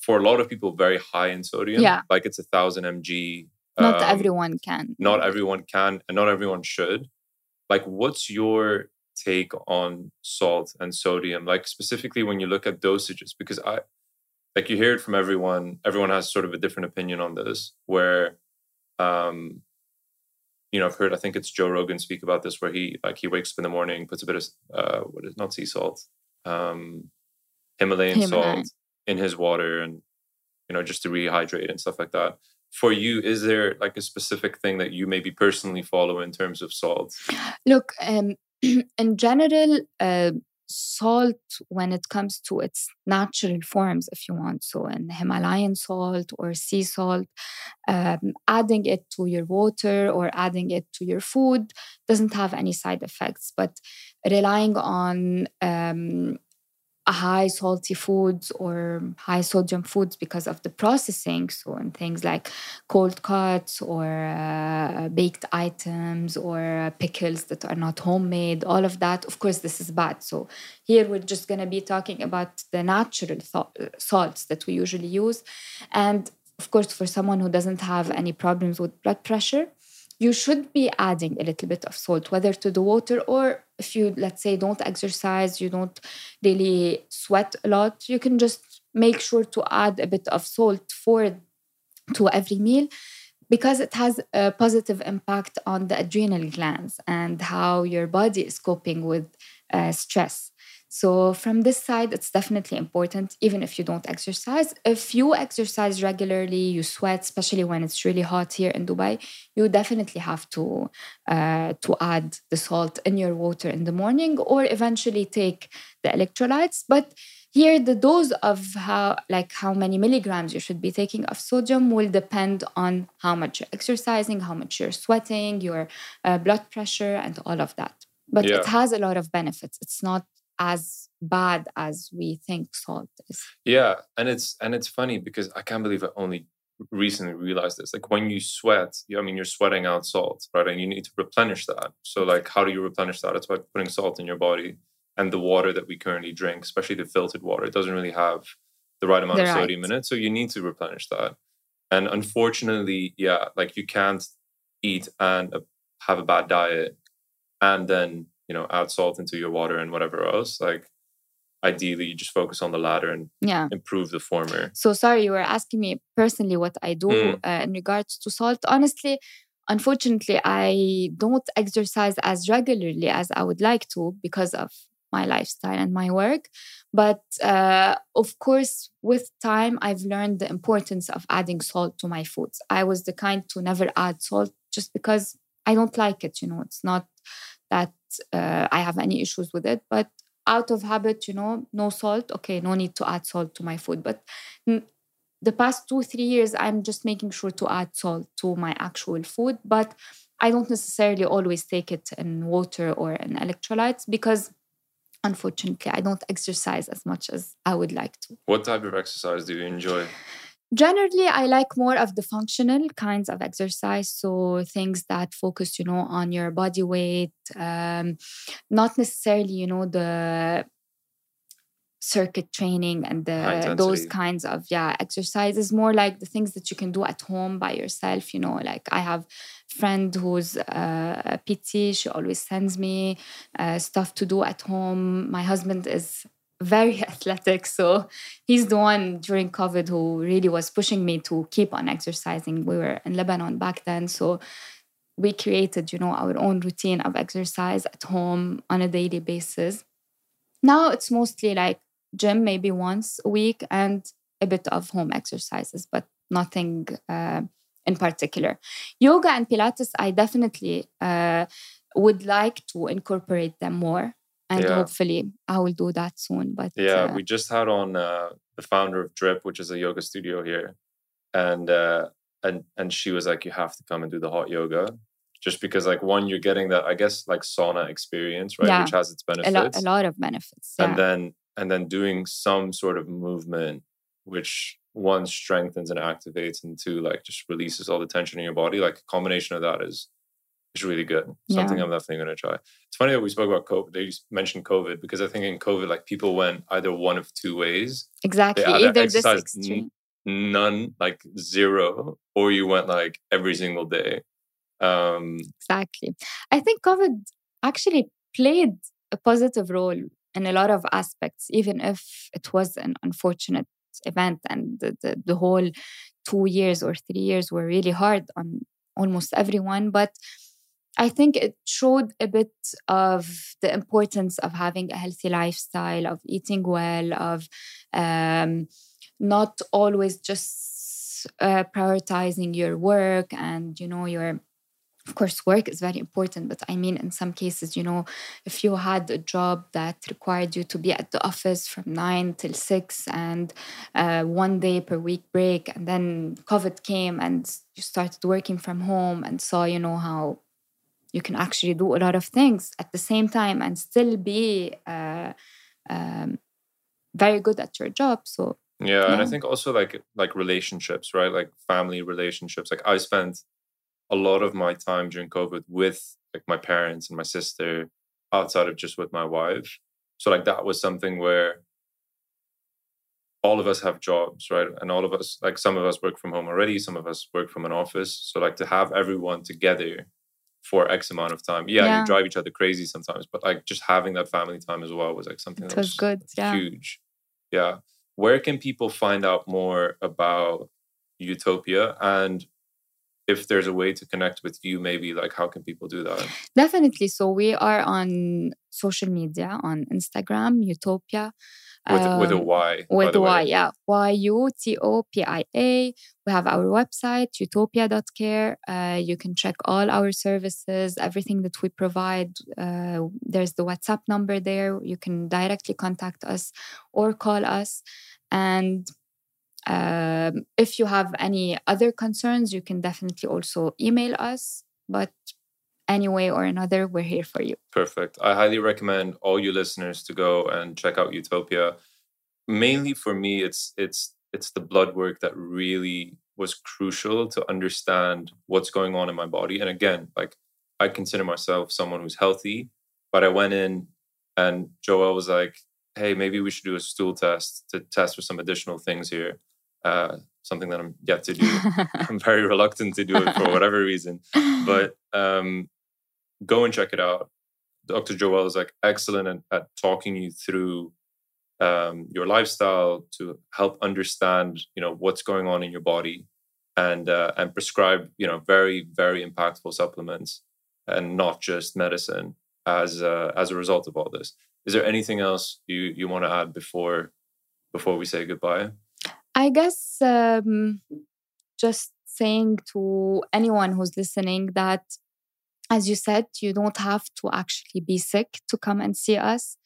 S1: for a lot of people very high in sodium.
S2: Yeah.
S1: Like it's a thousand mg
S2: not um, everyone can.
S1: Not everyone can, and not everyone should. Like, what's your take on salt and sodium? Like, specifically when you look at dosages, because I, like, you hear it from everyone. Everyone has sort of a different opinion on this. Where, um, you know, I've heard. I think it's Joe Rogan speak about this, where he like he wakes up in the morning, puts a bit of uh, what is not sea salt, um, Himalayan, Himalayan salt in his water, and you know, just to rehydrate and stuff like that for you is there like a specific thing that you maybe personally follow in terms of salt
S2: look um, in general uh, salt when it comes to its natural forms if you want so in himalayan salt or sea salt um, adding it to your water or adding it to your food doesn't have any side effects but relying on um, high salty foods or high sodium foods because of the processing. So, in things like cold cuts or uh, baked items or pickles that are not homemade, all of that, of course, this is bad. So, here we're just going to be talking about the natural th- salts that we usually use. And of course, for someone who doesn't have any problems with blood pressure, you should be adding a little bit of salt, whether to the water or if you, let's say, don't exercise, you don't really sweat a lot, you can just make sure to add a bit of salt for to every meal because it has a positive impact on the adrenal glands and how your body is coping with uh, stress. So, from this side, it's definitely important, even if you don't exercise. If you exercise regularly, you sweat, especially when it's really hot here in Dubai, you definitely have to, uh, to add the salt in your water in the morning or eventually take the electrolytes. But here, the dose of how, like how many milligrams you should be taking of sodium will depend on how much you're exercising, how much you're sweating, your uh, blood pressure, and all of that. But yeah. it has a lot of benefits. It's not as bad as we think salt is.
S1: Yeah, and it's and it's funny because I can't believe I only recently realized this. Like when you sweat, you, I mean, you're sweating out salt, right? And you need to replenish that. So, like, how do you replenish that? It's by putting salt in your body. And the water that we currently drink, especially the filtered water, it doesn't really have the right amount the of right. sodium in it. So you need to replenish that. And unfortunately, yeah, like you can't eat and uh, have a bad diet and then you know add salt into your water and whatever else like ideally you just focus on the latter and
S2: yeah.
S1: improve the former.
S2: So sorry you were asking me personally what i do mm. uh, in regards to salt. Honestly unfortunately i don't exercise as regularly as i would like to because of my lifestyle and my work. But uh, of course with time i've learned the importance of adding salt to my foods. I was the kind to never add salt just because i don't like it you know? It's not that uh, I have any issues with it. But out of habit, you know, no salt. Okay, no need to add salt to my food. But the past two three years, I'm just making sure to add salt to my actual food. But I don't necessarily always take it in water or in electrolytes because unfortunately I don't exercise as much as I would like to.
S1: What type of exercise do you enjoy?
S2: Generally, I like more of the functional kinds of exercise. So things that focus, you know, on your body weight, um, not necessarily, you know, the circuit training and the those kinds of yeah exercises more like the things that you can do at home by yourself you know like i have a friend who's uh, a pt she always sends me uh, stuff to do at home my husband is very athletic. So he's the one during COVID who really was pushing me to keep on exercising. We were in Lebanon back then. So we created, you know, our own routine of exercise at home on a daily basis. Now it's mostly like gym, maybe once a week, and a bit of home exercises, but nothing uh, in particular. Yoga and Pilates, I definitely uh, would like to incorporate them more. And yeah. hopefully I will do that soon. But
S1: yeah, uh, we just had on uh, the founder of Drip, which is a yoga studio here. And uh, and and she was like, You have to come and do the hot yoga. Just because like one, you're getting that, I guess, like sauna experience, right? Yeah. Which has its benefits.
S2: A, lo- a lot of benefits.
S1: Yeah. And then and then doing some sort of movement which one strengthens and activates and two like just releases all the tension in your body like a combination of that is is really good something yeah. i'm definitely going to try it's funny that we spoke about covid they mentioned covid because i think in covid like people went either one of two ways
S2: exactly either, either this extreme.
S1: N- none like zero or you went like every single day um
S2: exactly i think covid actually played a positive role in a lot of aspects even if it was an unfortunate event and the, the, the whole two years or three years were really hard on almost everyone but I think it showed a bit of the importance of having a healthy lifestyle, of eating well, of um, not always just uh, prioritizing your work and you know your of course work is very important but i mean in some cases you know if you had a job that required you to be at the office from 9 till 6 and uh, one day per week break and then covid came and you started working from home and saw you know how you can actually do a lot of things at the same time and still be uh, um, very good at your job so
S1: yeah, yeah, and I think also like like relationships, right? Like family relationships. Like I spent a lot of my time during COVID with like my parents and my sister outside of just with my wife. So like that was something where all of us have jobs, right? And all of us, like some of us work from home already, some of us work from an office. So like to have everyone together for X amount of time. Yeah, yeah. you drive each other crazy sometimes, but like just having that family time as well was like something it that was, was
S2: good. Yeah.
S1: Huge. Yeah. Where can people find out more about Yutopia and if there's a way to connect with you maybe like how can people do that
S2: definitely so we are on social media on instagram yutopia
S1: with, um, with a um, Y.
S2: With a Y, yeah. Y U T O P I A. We have our website, yutopia.care. Uh, you can check all our services, everything that we provide. Uh, there's the WhatsApp number there. You can directly contact us or call us. And um, if you have any other concerns, you can definitely also email us. But any way or another, we're here for you.
S1: Perfect. I highly recommend all you listeners to go and check out Yutopia. Mainly for me, it's it's it's the blood work that really was crucial to understand what's going on in my body. And again, like I consider myself someone who's healthy, but I went in and Joelle was like, "Hey, maybe we should do a stool test to test for some additional things here." uh, something that I'm yet to do. I'm very reluctant to do it for whatever reason, but um, go and check it out. Dr. Joelle is like excellent at, at talking you through um, your lifestyle to help understand, you know, what's going on in your body, and uh, and prescribe, you know, very very impactful supplements and not just medicine as uh, as a result of all this. Is there anything else you you want to add before before we say goodbye?
S2: I guess um, just saying to anyone who's listening that, as you said, you don't have to actually be sick to come and see us.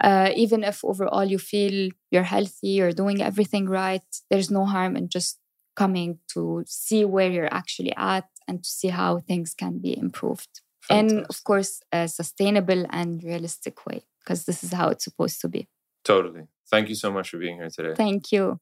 S2: Uh, even if overall you feel you're healthy, you're doing everything right, there's no harm in just coming to see where you're actually at and to see how things can be improved. Fantastic. And of course, a sustainable and realistic way, because this is how it's supposed to be.
S1: Totally. Thank you so much for being here today.
S2: Thank you.